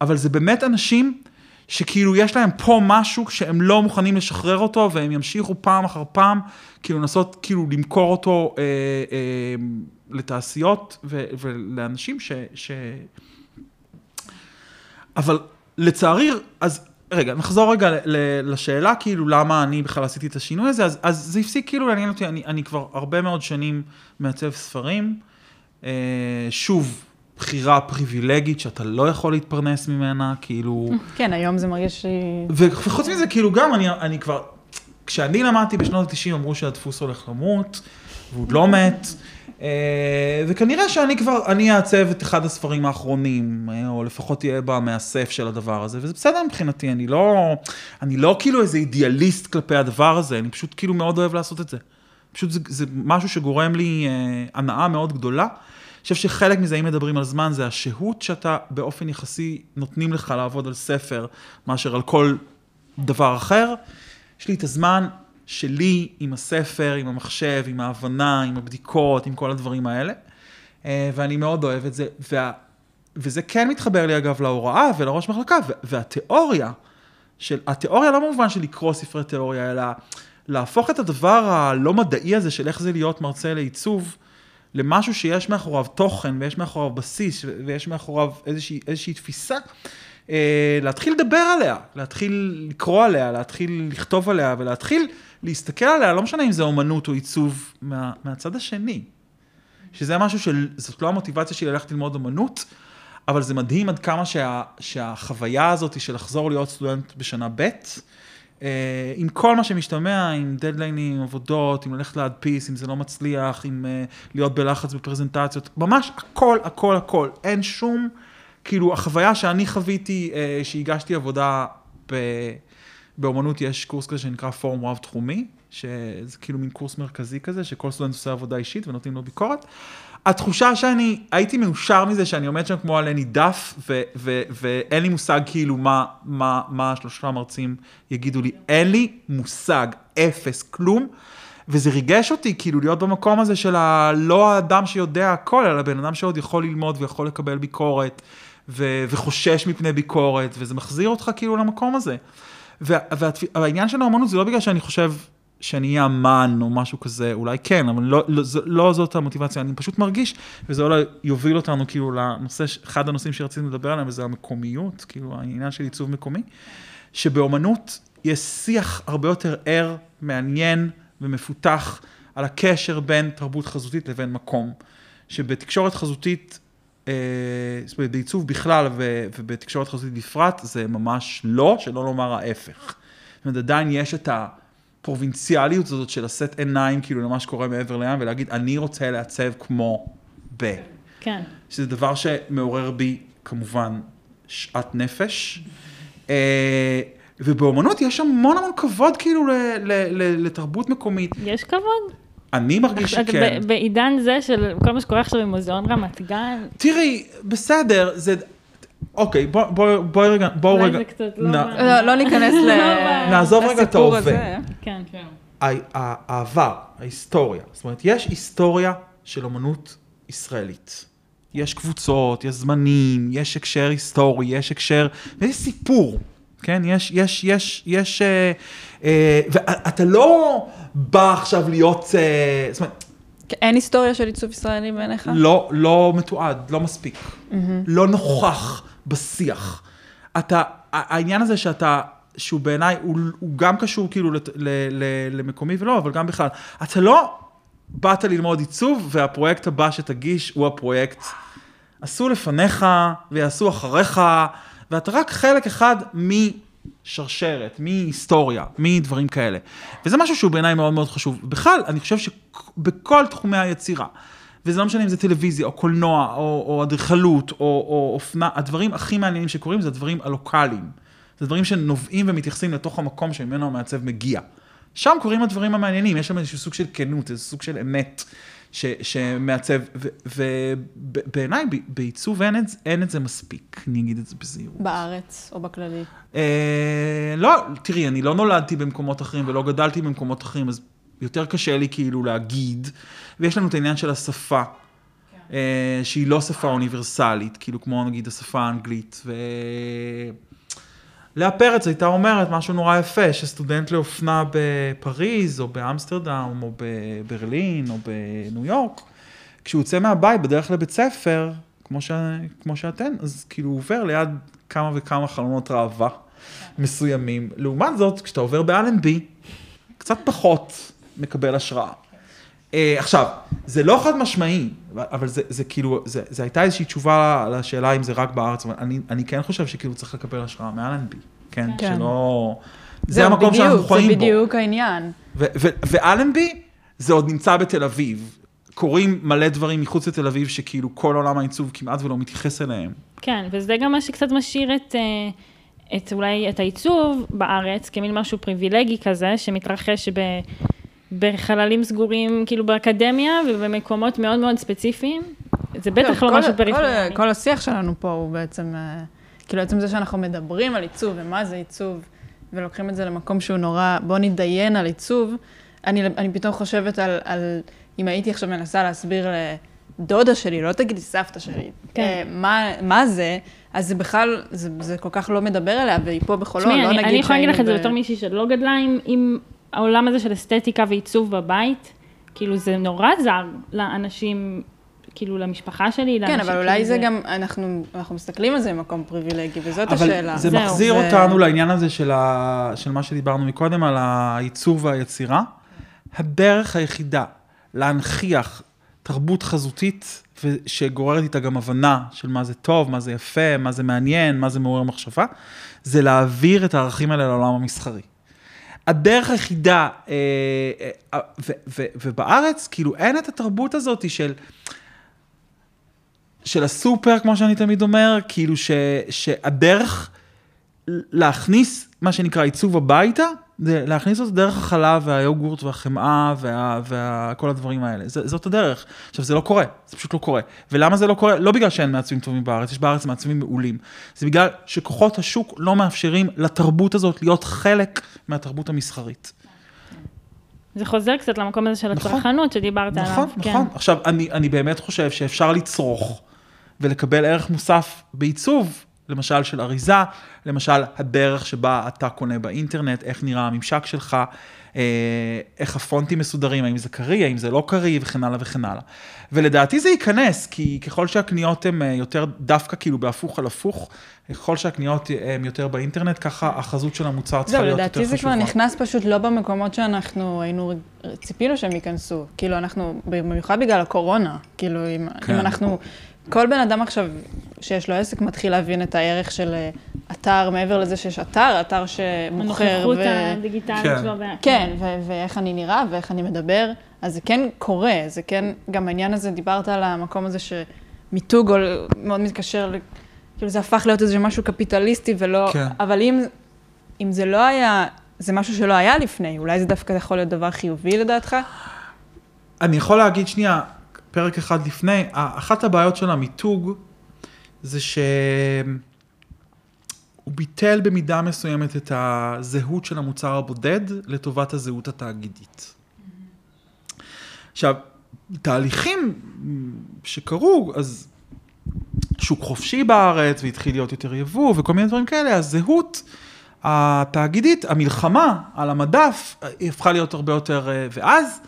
אבל זה באמת אנשים שכאילו יש להם פה משהו שהם לא מוכנים לשחרר אותו, והם ימשיכו פעם אחר פעם, כאילו לנסות כאילו למכור אותו אה, אה, לתעשיות ו, ולאנשים ש, ש... אבל לצערי, אז רגע, נחזור רגע לשאלה, כאילו, למה אני בכלל עשיתי את השינוי הזה, אז, אז זה הפסיק כאילו לעניין אותי, אני, אני כבר הרבה מאוד שנים מעצב ספרים, אה, שוב, בחירה פריבילגית שאתה לא יכול להתפרנס ממנה, כאילו... כן, היום זה מרגיש... וחוץ מזה, כאילו גם אני, אני כבר, כשאני למדתי בשנות ה-90 אמרו שהדפוס הולך למות, והוא לא מת, אה, וכנראה שאני כבר, אני אעצב את אחד הספרים האחרונים, אה, או לפחות תהיה במאסף של הדבר הזה, וזה בסדר מבחינתי, אני לא, אני לא כאילו איזה אידיאליסט כלפי הדבר הזה, אני פשוט כאילו מאוד אוהב לעשות את זה. פשוט זה, זה משהו שגורם לי אה, הנאה מאוד גדולה. אני חושב שחלק מזה, אם מדברים על זמן, זה השהות שאתה באופן יחסי נותנים לך לעבוד על ספר, מאשר על כל דבר אחר. יש לי את הזמן שלי עם הספר, עם המחשב, עם ההבנה, עם הבדיקות, עם כל הדברים האלה. אה, ואני מאוד אוהב את זה. וה, וזה כן מתחבר לי אגב להוראה ולראש מחלקה, והתיאוריה, של, התיאוריה לא במובן של לקרוא ספרי תיאוריה, אלא להפוך את הדבר הלא מדעי הזה של איך זה להיות מרצה לעיצוב, למשהו שיש מאחוריו תוכן ויש מאחוריו בסיס ויש מאחוריו איזושהי, איזושהי תפיסה, אה, להתחיל לדבר עליה, להתחיל לקרוא עליה, להתחיל לכתוב עליה ולהתחיל להסתכל עליה, לא משנה אם זה אומנות או עיצוב, מה, מהצד השני. שזה משהו של, זאת לא המוטיבציה שלי ללכת ללמוד אומנות, אבל זה מדהים עד כמה שה, שהחוויה הזאת של לחזור להיות סטודנט בשנה ב', אה, עם כל מה שמשתמע, עם דדליינים, עבודות, עם ללכת להדפיס, אם זה לא מצליח, עם אה, להיות בלחץ בפרזנטציות, ממש הכל, הכל, הכל. אין שום, כאילו, החוויה שאני חוויתי, אה, שהגשתי עבודה ב... באומנות יש קורס כזה שנקרא פורום רב-תחומי, שזה כאילו מין קורס מרכזי כזה, שכל סטודנט עושה עבודה אישית ונותנים לו ביקורת. התחושה שאני הייתי מאושר מזה שאני עומד שם כמו על עלי דף, ואין לי מושג כאילו מה, מה, מה שלושה מרצים יגידו לי. אין לי מושג, אפס, כלום. וזה ריגש אותי כאילו להיות במקום הזה של ה... לא האדם שיודע הכל, אלא בן אדם שעוד יכול ללמוד ויכול לקבל ביקורת, ו- וחושש מפני ביקורת, וזה מחזיר אותך כאילו למקום הזה. והעניין של האמנות זה לא בגלל שאני חושב שאני אהיה אמן או משהו כזה, אולי כן, אבל לא, לא, לא זאת המוטיבציה, אני פשוט מרגיש, וזה אולי יוביל אותנו כאילו לנושא, אחד הנושאים שרציתי לדבר עליהם, וזה המקומיות, כאילו העניין של עיצוב מקומי, שבאמנות יש שיח הרבה יותר ער, מעניין ומפותח על הקשר בין תרבות חזותית לבין מקום. שבתקשורת חזותית, זאת אומרת, בעיצוב בכלל ובתקשורת חזותית בפרט, זה ממש לא, שלא לומר ההפך. זאת אומרת, עדיין יש את. הפרובינציאליות הזאת של לשאת עיניים כאילו למה שקורה מעבר לים ולהגיד, אני רוצה לעצב כמו ב. כן. שזה דבר שמעורר בי כמובן שאט נפש. אה, ובאומנות יש המון המון כבוד כאילו ל, ל, ל, לתרבות מקומית. יש כבוד? אני מרגיש שכן. בעידן זה של כל מה שקורה עכשיו עם מוזיאון רמת גן. תראי, בסדר, זה... אוקיי, בואי בוא, בוא רגע, בואו רגע. אולי זה קצת לא... לא, לא ניכנס [LAUGHS] ל... נעזוב רגע את ההווה. הזה. כן, כן. העבר, ההיסטוריה. זאת אומרת, יש היסטוריה של אמנות ישראלית. יש קבוצות, יש זמנים, יש הקשר היסטורי, יש הקשר, ויש סיפור, כן? יש, יש, יש, יש, אה, אה, ואתה לא בא עכשיו להיות, אה, זאת אומרת, אין היסטוריה של עיצוב ישראלי בעיניך? לא, לא מתועד, לא מספיק. לא נוכח בשיח. אתה, העניין הזה שאתה, שהוא בעיניי, הוא, הוא גם קשור כאילו לת, ל, ל, למקומי ולא, אבל גם בכלל. אתה לא באת ללמוד עיצוב, והפרויקט הבא שתגיש הוא הפרויקט. עשו לפניך ויעשו אחריך, ואתה רק חלק אחד משרשרת, מהיסטוריה, מדברים כאלה. וזה משהו שהוא בעיניי מאוד מאוד חשוב. בכלל, אני חושב שבכל תחומי היצירה, וזה לא משנה אם זה טלוויזיה, או קולנוע, או, או אדריכלות, או, או אופנה, הדברים הכי מעניינים שקורים זה הדברים הלוקאליים. זה דברים שנובעים ומתייחסים לתוך המקום שממנו המעצב מגיע. שם קורים הדברים המעניינים, יש שם איזשהו סוג של כנות, איזשהו סוג של אמת ש, שמעצב, ובעיניי בעיצוב אין, אין את זה מספיק, אני אגיד את זה בזהירות. בארץ או בכללי? אה, לא, תראי, אני לא נולדתי במקומות אחרים ולא גדלתי במקומות אחרים, אז יותר קשה לי כאילו להגיד, ויש לנו את העניין של השפה. כן. אה, שהיא לא שפה אוניברסלית, כאילו כמו נגיד השפה האנגלית. ו... לאה פרץ הייתה אומרת משהו נורא יפה, שסטודנט לאופנה בפריז, או באמסטרדם, או בברלין, או בניו יורק, כשהוא יוצא מהבית בדרך לבית ספר, כמו, ש... כמו שאתן, אז כאילו הוא עובר ליד כמה וכמה חלונות ראווה מסוימים. לעומת זאת, כשאתה עובר באלנבי, קצת פחות מקבל השראה. Uh, עכשיו, זה לא חד משמעי, אבל זה, זה כאילו, זה, זה הייתה איזושהי תשובה לשאלה אם זה רק בארץ, אבל אני, אני כן חושב שכאילו צריך לקבל השראה מאלנבי, כן? כן. שלא... זה המקום בדיוק, שאנחנו חיים בו. זה בדיוק העניין. ואלנבי, זה עוד נמצא בתל אביב. קורים מלא דברים מחוץ לתל אביב, שכאילו כל עולם העיצוב כמעט ולא מתייחס אליהם. כן, וזה גם מה שקצת משאיר את, אה, את אולי את העיצוב בארץ כמין משהו פריבילגי כזה, שמתרחש ב, בחללים סגורים, כאילו באקדמיה ובמקומות מאוד מאוד ספציפיים. זה בטח כל- לא משהו כל- פריפריאלי. כל השיח שלנו פה הוא בעצם, אה, כאילו עצם זה שאנחנו מדברים על עיצוב ומה זה עיצוב, ולוקחים את זה למקום שהוא נורא, בוא נתדיין על עיצוב, אני, אני פתאום חושבת על, על, אם הייתי עכשיו מנסה להסביר לדודה שלי, לא תגידי סבתא שלי, כן. אה, מה, מה זה, אז זה בכלל, זה, זה כל כך לא מדבר אליה, והיא פה בחולון, תשמעי, לא אני, נגיד אני יכולה להגיד לך את זה בתור מישהי שלא גדלה עם, עם העולם הזה של אסתטיקה ועיצוב בבית, כאילו זה נורא זר לאנשים, כאילו למשפחה שלי, כן, לאנשים, אבל אולי כאילו זה גם, אנחנו, אנחנו מסתכלים על זה ממקום פריבילגי, וזאת אבל השאלה. זה זהו, מחזיר זה- אותנו לעניין הזה של, ה... של מה שדיברנו מקודם, על העיצוב והיצירה. הדרך היחידה להנכיח תרבות חזותית, שגוררת איתה גם הבנה של מה זה טוב, מה זה יפה, מה זה מעניין, מה זה מעורר מחשבה, זה להעביר את הערכים האלה לעולם המסחרי. הדרך היחידה, אה, אה, ו- ובארץ, כאילו אין את התרבות הזאת של... של הסופר, כמו שאני תמיד אומר, כאילו ש, שהדרך להכניס מה שנקרא עיצוב הביתה, זה להכניס אותו דרך החלב והיוגורט והחמאה וה, וכל הדברים האלה. זה, זאת הדרך. עכשיו, זה לא קורה, זה פשוט לא קורה. ולמה זה לא קורה? לא בגלל שאין מעצבים טובים בארץ, יש בארץ מעצבים מעולים. זה בגלל שכוחות השוק לא מאפשרים לתרבות הזאת להיות חלק מהתרבות המסחרית. זה חוזר קצת למקום הזה של נכון. הצרכנות שדיברת עליו. נכון, כן. נכון. עכשיו, אני, אני באמת חושב שאפשר לצרוך ולקבל ערך מוסף בעיצוב, למשל של אריזה, למשל הדרך שבה אתה קונה באינטרנט, איך נראה הממשק שלך, אה, איך הפונטים מסודרים, האם זה קריא, האם זה לא קריא, וכן הלאה וכן הלאה. ולדעתי זה ייכנס, כי ככל שהקניות הן אה, יותר דווקא כאילו בהפוך על הפוך, ככל שהקניות הן יותר באינטרנט, ככה החזות של המוצר צריכה זהו, להיות יותר לדעתי חשובה. זה כבר נכנס פשוט לא במקומות שאנחנו היינו, ציפינו שהם ייכנסו. כאילו, אנחנו, במיוחד בגלל הקורונה, כאילו, אם, כן. אם אנחנו, כל בן אדם עכשיו שיש לו עסק מתחיל להבין את הערך של אה, אתר, מעבר לזה שיש אתר, אתר שמוכר. הנוכחות ו- הדיגיטלית כן. שלו. כן, ו- ואיך אני נראה ואיך אני מדבר, אז זה כן קורה, זה כן, גם העניין הזה, דיברת על המקום הזה שמיתוג מאוד מתקשר, כאילו זה הפך להיות איזה משהו קפיטליסטי ולא, כן. אבל אם, אם זה לא היה, זה משהו שלא היה לפני, אולי זה דווקא יכול להיות דבר חיובי לדעתך? אני יכול להגיד שנייה, פרק אחד לפני, אחת הבעיות של המיתוג זה שהוא ביטל במידה מסוימת את הזהות של המוצר הבודד לטובת הזהות התאגידית. עכשיו, תהליכים שקרו, אז שוק חופשי בארץ והתחיל להיות יותר יבוא וכל מיני דברים כאלה, הזהות התאגידית, המלחמה על המדף, היא הפכה להיות הרבה יותר, אה, ואז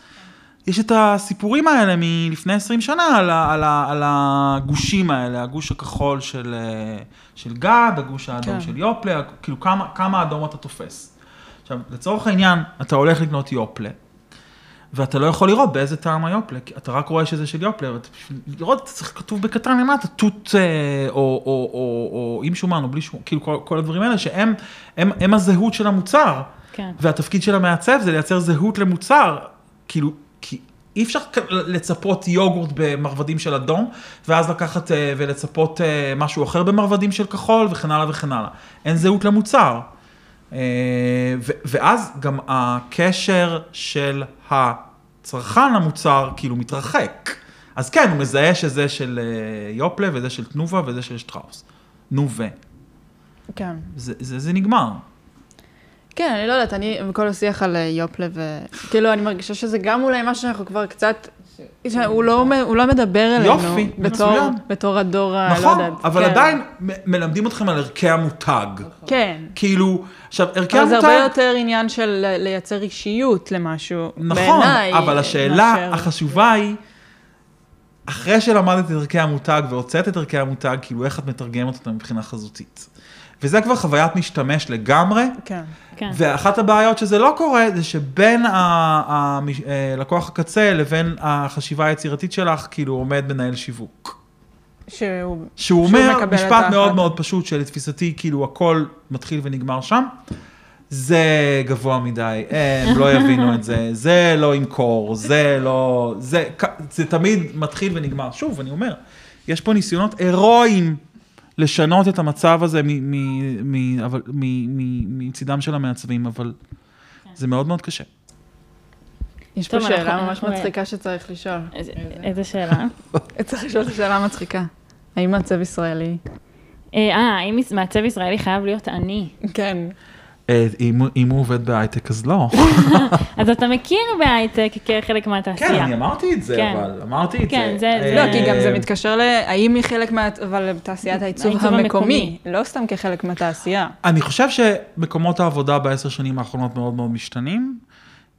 יש את הסיפורים האלה מלפני 20 שנה על, ה, על, ה, על הגושים האלה, הגוש הכחול של, אה, של גד, הגוש האדום כן. של יופלה, כאילו כמה, כמה אדום אתה תופס. עכשיו, לצורך העניין, אתה הולך לקנות יופלה, ואתה לא יכול לראות באיזה טעם היופלה, כי אתה רק רואה שזה של יופלה, ואתה בשביל לראות, אתה צריך כתוב בקטן למטה, תות אה, או, או, או, או עם שומן או בלי שומן, כאילו כל, כל הדברים האלה שהם הם, הם הזהות של המוצר. כן. והתפקיד של המעצב זה לייצר זהות למוצר, כאילו, אי אפשר לצפות יוגורט במרבדים של אדום, ואז לקחת אה, ולצפות אה, משהו אחר במרבדים של כחול, וכן הלאה וכן הלאה. אין זהות למוצר. אה, ואז גם הקשר של הצרכן למוצר כאילו מתרחק. אז כן, הוא מזהה שזה של יופלה, וזה של תנובה, וזה של שטראוס. נו ו. כן. זה, זה, זה נגמר. כן, אני לא יודעת, אני, בכל השיח על אה, יופלה ו... כאילו, אני מרגישה שזה גם אולי משהו שאנחנו כבר קצת... הוא לא, הוא לא מדבר אלינו. יופי, בתור, מצוין. בתור הדור ה... לא נכון, יודעת. אבל כן. עדיין מלמדים אתכם על ערכי המותג. כן. כאילו, עכשיו, ערכי אבל זה המותג... הרבה יותר עניין של לייצר אישיות למשהו, נכון, בעיניי. אבל השאלה מאשר- החשובה היא, אחרי שלמדת את ערכי המותג והוצאת את ערכי המותג, כאילו איך את מתרגמת אותם מבחינה חזותית. וזה כבר חוויית משתמש לגמרי, כן. כן. ואחת הבעיות שזה לא קורה, זה שבין ה- ה- אה, הקצה לבין החשיבה היצירתית שלך, כאילו עומד מנהל שיווק. שהוא... שהוא שהוא אומר מקבל את משפט. מאוד מאוד פשוט, שלתפיסתי כאילו הכל מתחיל ונגמר שם. זה גבוה מדי, הם לא [LAUGHS] יבינו את זה, זה לא ימכור, זה לא, זה, זה תמיד מתחיל ונגמר. שוב, אני אומר, יש פה ניסיונות הירואיים לשנות את המצב הזה מ- מ- מ- אבל- מ- מ- מצידם של המעצבים, אבל זה מאוד מאוד קשה. יש פה שאלה ממש מצחיקה שצריך לשאול. איזה- שאלה? [LAUGHS] צריך לשאול את השאלה המצחיקה. האם מעצב ישראלי? אה, אה, האם מעצב ישראלי חייב להיות עני? כן. אה, אם, אם הוא עובד בהייטק אז לא. [LAUGHS] אז אתה מכיר בהייטק כחלק כן, מהתעשייה. אני אמרתי את זה, כן. אבל אמרתי את כן, זה. זה- זה- לא, כי גם זה מתקשר ל... האם היא חלק מה... אבל תעשיית העיצוב המקומי, המקומי. לא סתם כחלק מהתעשייה. אני חושב שמקומות העבודה בעשר שנים האחרונות מאוד מאוד משתנים,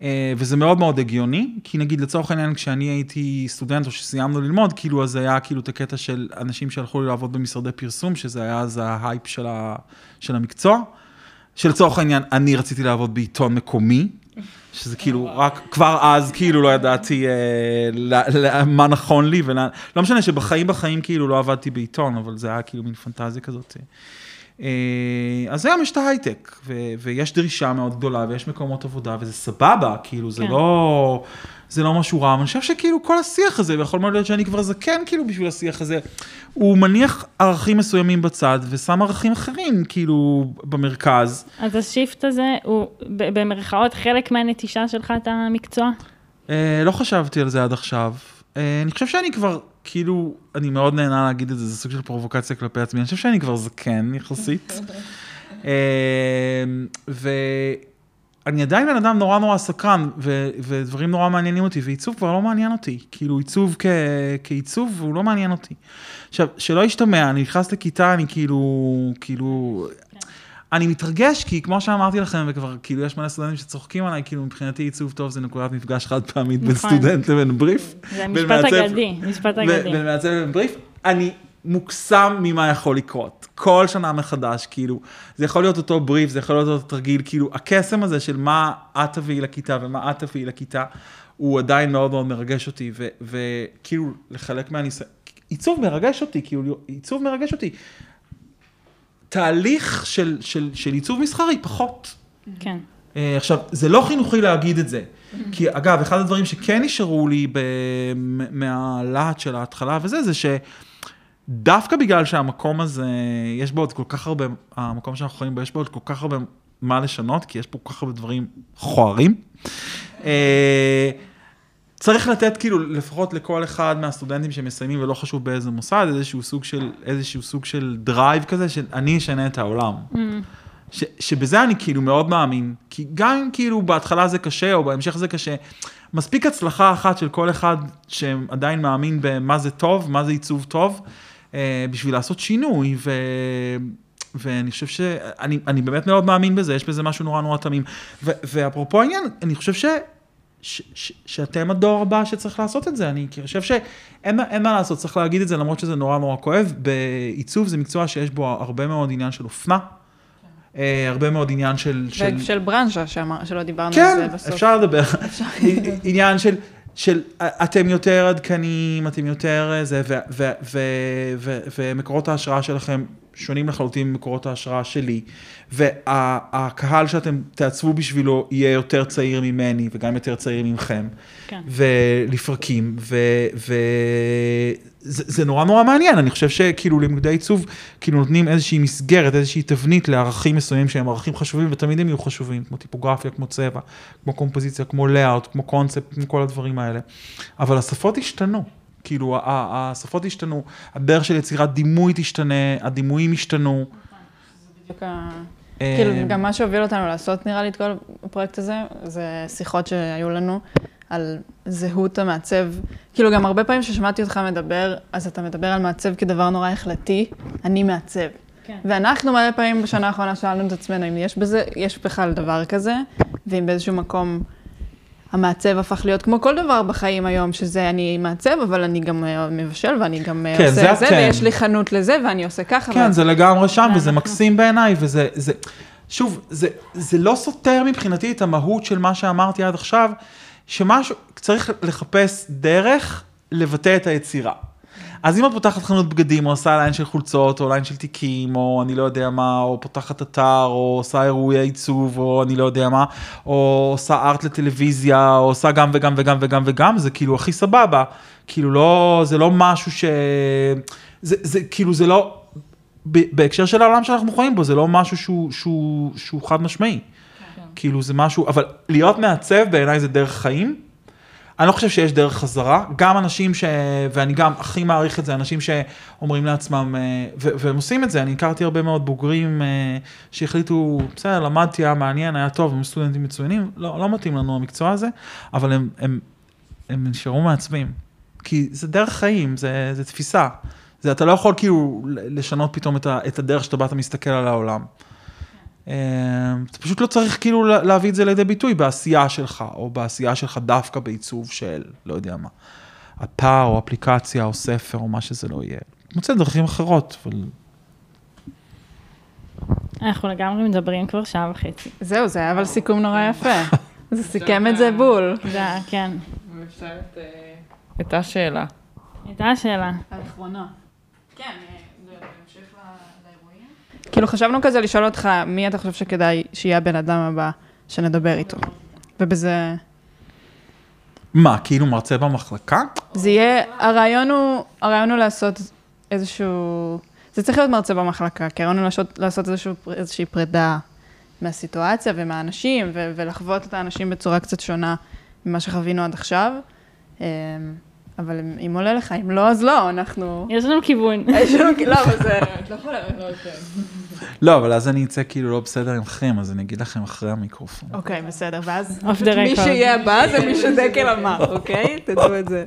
אה, וזה מאוד מאוד הגיוני, כי נגיד לצורך העניין כשאני הייתי סטודנט או שסיימנו ללמוד, כאילו אז היה כאילו את הקטע של אנשים שהלכו לעבוד במשרדי פרסום, שזה היה אז ההייפ של, ה, של המקצוע, שלצורך העניין אני רציתי לעבוד בעיתון מקומי. שזה כאילו, רק כבר אז כאילו לא ידעתי אה, ל, ל, מה נכון לי, ולא, לא משנה שבחיים בחיים כאילו לא עבדתי בעיתון, אבל זה היה כאילו מין פנטזיה כזאת. אה, אז היום יש את ההייטק, ו- ויש דרישה מאוד גדולה, ויש מקומות עבודה, וזה סבבה, כאילו, זה כן. לא... זה לא משהו רע, אבל אני חושב שכאילו כל השיח הזה, ויכול מאוד להיות שאני כבר זקן כאילו בשביל השיח הזה, הוא מניח ערכים מסוימים בצד, ושם ערכים אחרים כאילו במרכז. אז השיפט הזה הוא במרכאות חלק מהנטישה שלך את המקצוע? אה, לא חשבתי על זה עד עכשיו. אה, אני חושב שאני כבר, כאילו, אני מאוד נהנה להגיד את זה, זה סוג של פרובוקציה כלפי עצמי, אני חושב שאני כבר זקן יחסית. [LAUGHS] אה, ואני עדיין בן אדם נורא נורא סקרן, ו- ודברים נורא מעניינים אותי, ועיצוב כבר לא מעניין אותי. כאילו, עיצוב כ- כעיצוב הוא לא מעניין אותי. עכשיו, שלא ישתמע, אני נכנס לכיתה, אני כאילו, כאילו... אני מתרגש, כי כמו שאמרתי לכם, וכבר כאילו יש מלא סטודנטים שצוחקים עליי, כאילו מבחינתי עיצוב טוב זה נקודת מפגש חד פעמית בין נכון. סטודנט לבין בריף. זה בין משפט אגדי, משפט אגדי. בין מעצב לבין בריף. אני מוקסם ממה יכול לקרות. כל שנה מחדש, כאילו, זה יכול להיות אותו בריף, זה יכול להיות אותו תרגיל, כאילו, הקסם הזה של מה את תביאי לכיתה ומה את תביאי לכיתה, הוא עדיין מאוד מאוד מרגש אותי, וכאילו, לחלק מהניסיון, עיצוב מרגש אותי, כאילו, עיצוב מרגש אותי. תהליך של, של, של עיצוב מסחרי פחות. כן. אה, עכשיו, זה לא חינוכי להגיד את זה. כי אגב, אחד הדברים שכן נשארו לי ב- מהלהט של ההתחלה וזה, זה שדווקא בגלל שהמקום הזה, יש בו עוד כל כך הרבה, המקום שאנחנו חיים בו, יש בו עוד כל כך הרבה מה לשנות, כי יש פה כל כך הרבה דברים מכוערים. צריך לתת כאילו לפחות לכל אחד מהסטודנטים שמסיימים ולא חשוב באיזה מוסד איזשהו סוג של איזשהו סוג של drive כזה של אני אשנה את העולם. ש, שבזה אני כאילו מאוד מאמין, כי גם אם כאילו בהתחלה זה קשה או בהמשך זה קשה, מספיק הצלחה אחת של כל אחד שעדיין מאמין במה זה טוב, מה זה עיצוב טוב, אה, בשביל לעשות שינוי, ו... ואני חושב שאני אני באמת מאוד מאמין בזה, יש בזה משהו נורא נורא תמים. ו- ואפרופו העניין, אני חושב ש... ש- ש- שאתם הדור הבא שצריך לעשות את זה, אני חושב שאין מה- לעשות, צריך להגיד את זה למרות שזה נורא נורא כואב, בעיצוב זה מקצוע שיש בו הרבה מאוד עניין של אופנה, אה, הרבה מאוד עניין של... של... של ברנז'ה, שלא דיברנו על כן, זה בסוף. אפשר לדבר. [LAUGHS] [LAUGHS] עניין של, של אתם יותר עדכניים, אתם יותר אה, זה, ומקורות ההשראה שלכם שונים לחלוטין ממקורות ההשראה שלי, והקהל שאתם תעצבו בשבילו יהיה יותר צעיר ממני וגם יותר צעיר ממכם, כן. ולפרקים, וזה זה נורא נורא מעניין, אני חושב שכאילו לימודי עיצוב, כאילו נותנים איזושהי מסגרת, איזושהי תבנית לערכים מסוימים שהם ערכים חשובים, ותמיד הם יהיו חשובים, כמו טיפוגרפיה, כמו צבע, כמו קומפוזיציה, כמו לאאוט, כמו קונספט, כמו כל הדברים האלה. אבל השפות השתנו. כאילו, השפות השתנו, הדרך של יצירת דימוי תשתנה, הדימויים השתנו. בדיוק ה- אה, כאילו, גם מה שהוביל אותנו לעשות, נראה לי, את כל הפרויקט הזה, זה שיחות שהיו לנו על זהות המעצב. כאילו, גם הרבה פעמים ששמעתי אותך מדבר, אז אתה מדבר על מעצב כדבר נורא החלטי, אני מעצב. כן. ואנחנו מלא פעמים בשנה האחרונה שאלנו את עצמנו אם יש בזה, יש בכלל דבר כזה, ואם באיזשהו מקום המעצב הפך להיות כמו כל דבר בחיים היום, שזה אני מעצב, אבל אני גם אה, מבשל, ואני גם אה, כן, עושה זה את זה, אתם. ויש לי חנות לזה, ואני עושה ככה. כן, ו- זה לגמרי שם, וזה אנחנו. מקסים בעיניי, וזה, זה, שוב, זה, זה לא סותר מבחינתי את המהות של מה שאמרתי עד עכשיו, שמשהו, צריך לחפש דרך לבטא את היצירה. אז אם את פותחת חנות בגדים, או עושה ליין של חולצות, או ליין של תיקים, או אני לא יודע מה, או פותחת אתר, או עושה אירועי עיצוב, או אני לא יודע מה, או עושה ארט לטלוויזיה, או עושה גם וגם וגם וגם וגם, זה כאילו הכי סבבה. כאילו לא, זה לא משהו ש... זה, זה כאילו זה לא, ב- בהקשר של העולם שאנחנו חיים בו, זה לא משהו שהוא, שהוא, שהוא חד משמעי. כאילו זה משהו, אבל להיות מעצב בעיניי זה דרך חיים. אני לא חושב שיש דרך חזרה, גם אנשים ש... ואני גם הכי מעריך את זה, אנשים שאומרים לעצמם, אה, ו... והם עושים את זה, אני הכרתי הרבה מאוד בוגרים אה, שהחליטו, בסדר, למדתי, היה מעניין, היה טוב, הם סטודנטים מצוינים, לא, לא מתאים לנו המקצוע הזה, אבל הם, הם, הם נשארו מעצבים. כי זה דרך חיים, זה, זה תפיסה. זה, אתה לא יכול כאילו לשנות פתאום את, ה, את הדרך שאתה בא, אתה מסתכל על העולם. אה, אתה פשוט לא צריך כאילו לה- להביא את זה לידי ביטוי בעשייה שלך, או בעשייה שלך דווקא בעיצוב של, לא יודע מה, אתר, או אפליקציה, או ספר, או מה שזה לא יהיה. מוצא דרכים אחרות, אבל... אנחנו לגמרי מדברים כבר שעה וחצי. זהו, זה היה אבל סיכום נורא יפה. [LAUGHS] זה סיכם את זה בול. זה היה, כן. אפשר את... הייתה שאלה. הייתה שאלה. האחרונה. כן, לאירועים. כאילו חשבנו כזה לשאול אותך, מי אתה חושב שכדאי שיהיה הבן אדם הבא שנדבר איתו? ובזה... מה, כאילו מרצה במחלקה? זה יהיה, הרעיון הוא, הרעיון הוא לעשות איזשהו, זה צריך להיות מרצה במחלקה, כי הרעיון הוא לעשות, לעשות איזשהו, איזושהי פרידה מהסיטואציה ומהאנשים, ו- ולחוות את האנשים בצורה קצת שונה ממה שחווינו עד עכשיו. אמ, אבל אם, עולה לך, אם לא, אז לא, אנחנו... יש לנו כיוון. יש לנו, לא, אבל זה... לא, אבל אז אני אצא כאילו לא בסדר עמכם, אז אני אגיד לכם אחרי המיקרופון. אוקיי, בסדר, ואז [LAUGHS] Off the מי record. שיהיה הבא זה מי שדקל [LAUGHS] אמר, אוקיי? תדעו את זה.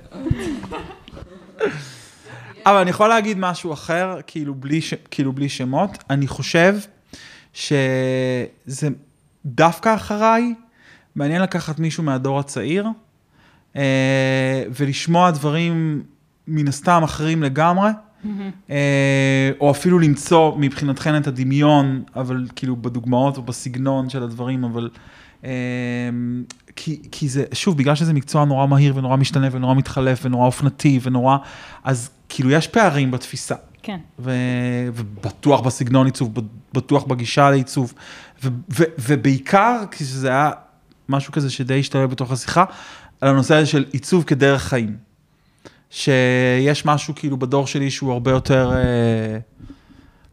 אבל אני יכול להגיד משהו אחר, כאילו בלי, ש... כאילו בלי שמות. אני חושב שזה דווקא אחריי, מעניין לקחת מישהו מהדור הצעיר, אה, ולשמוע דברים מן הסתם אחרים לגמרי, אה, או אפילו למצוא מבחינתכן את הדמיון, אבל כאילו בדוגמאות או בסגנון של הדברים, אבל... אה, כי, כי זה, שוב, בגלל שזה מקצוע נורא מהיר ונורא משתנה ונורא מתחלף ונורא אופנתי ונורא, אז כאילו יש פערים בתפיסה. כן. ו, ובטוח בסגנון עיצוב, בטוח בגישה לעיצוב, ו, ו, ובעיקר, כשזה היה משהו כזה שדי השתלב בתוך השיחה, על הנושא הזה של עיצוב כדרך חיים. שיש משהו כאילו בדור שלי שהוא הרבה יותר אה,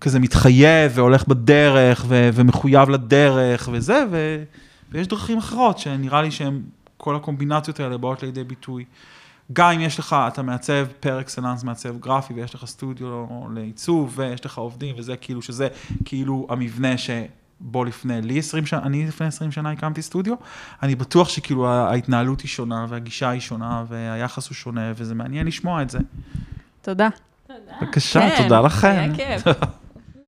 כזה מתחייב והולך בדרך ומחויב לדרך וזה, ו, ויש דרכים אחרות שנראה לי שהן, כל הקומבינציות האלה באות לידי ביטוי. גם אם יש לך, אתה מעצב פר אקסלנס מעצב גרפי ויש לך סטודיו לעיצוב ויש לך עובדים וזה כאילו שזה כאילו המבנה שבו לפני לי 20 שנה, אני לפני 20 שנה הקמתי סטודיו, אני בטוח שכאילו ההתנהלות היא שונה והגישה היא שונה והיחס הוא שונה וזה מעניין לשמוע את זה. תודה. בבקשה, כן, תודה לכם. היה כיף. [LAUGHS]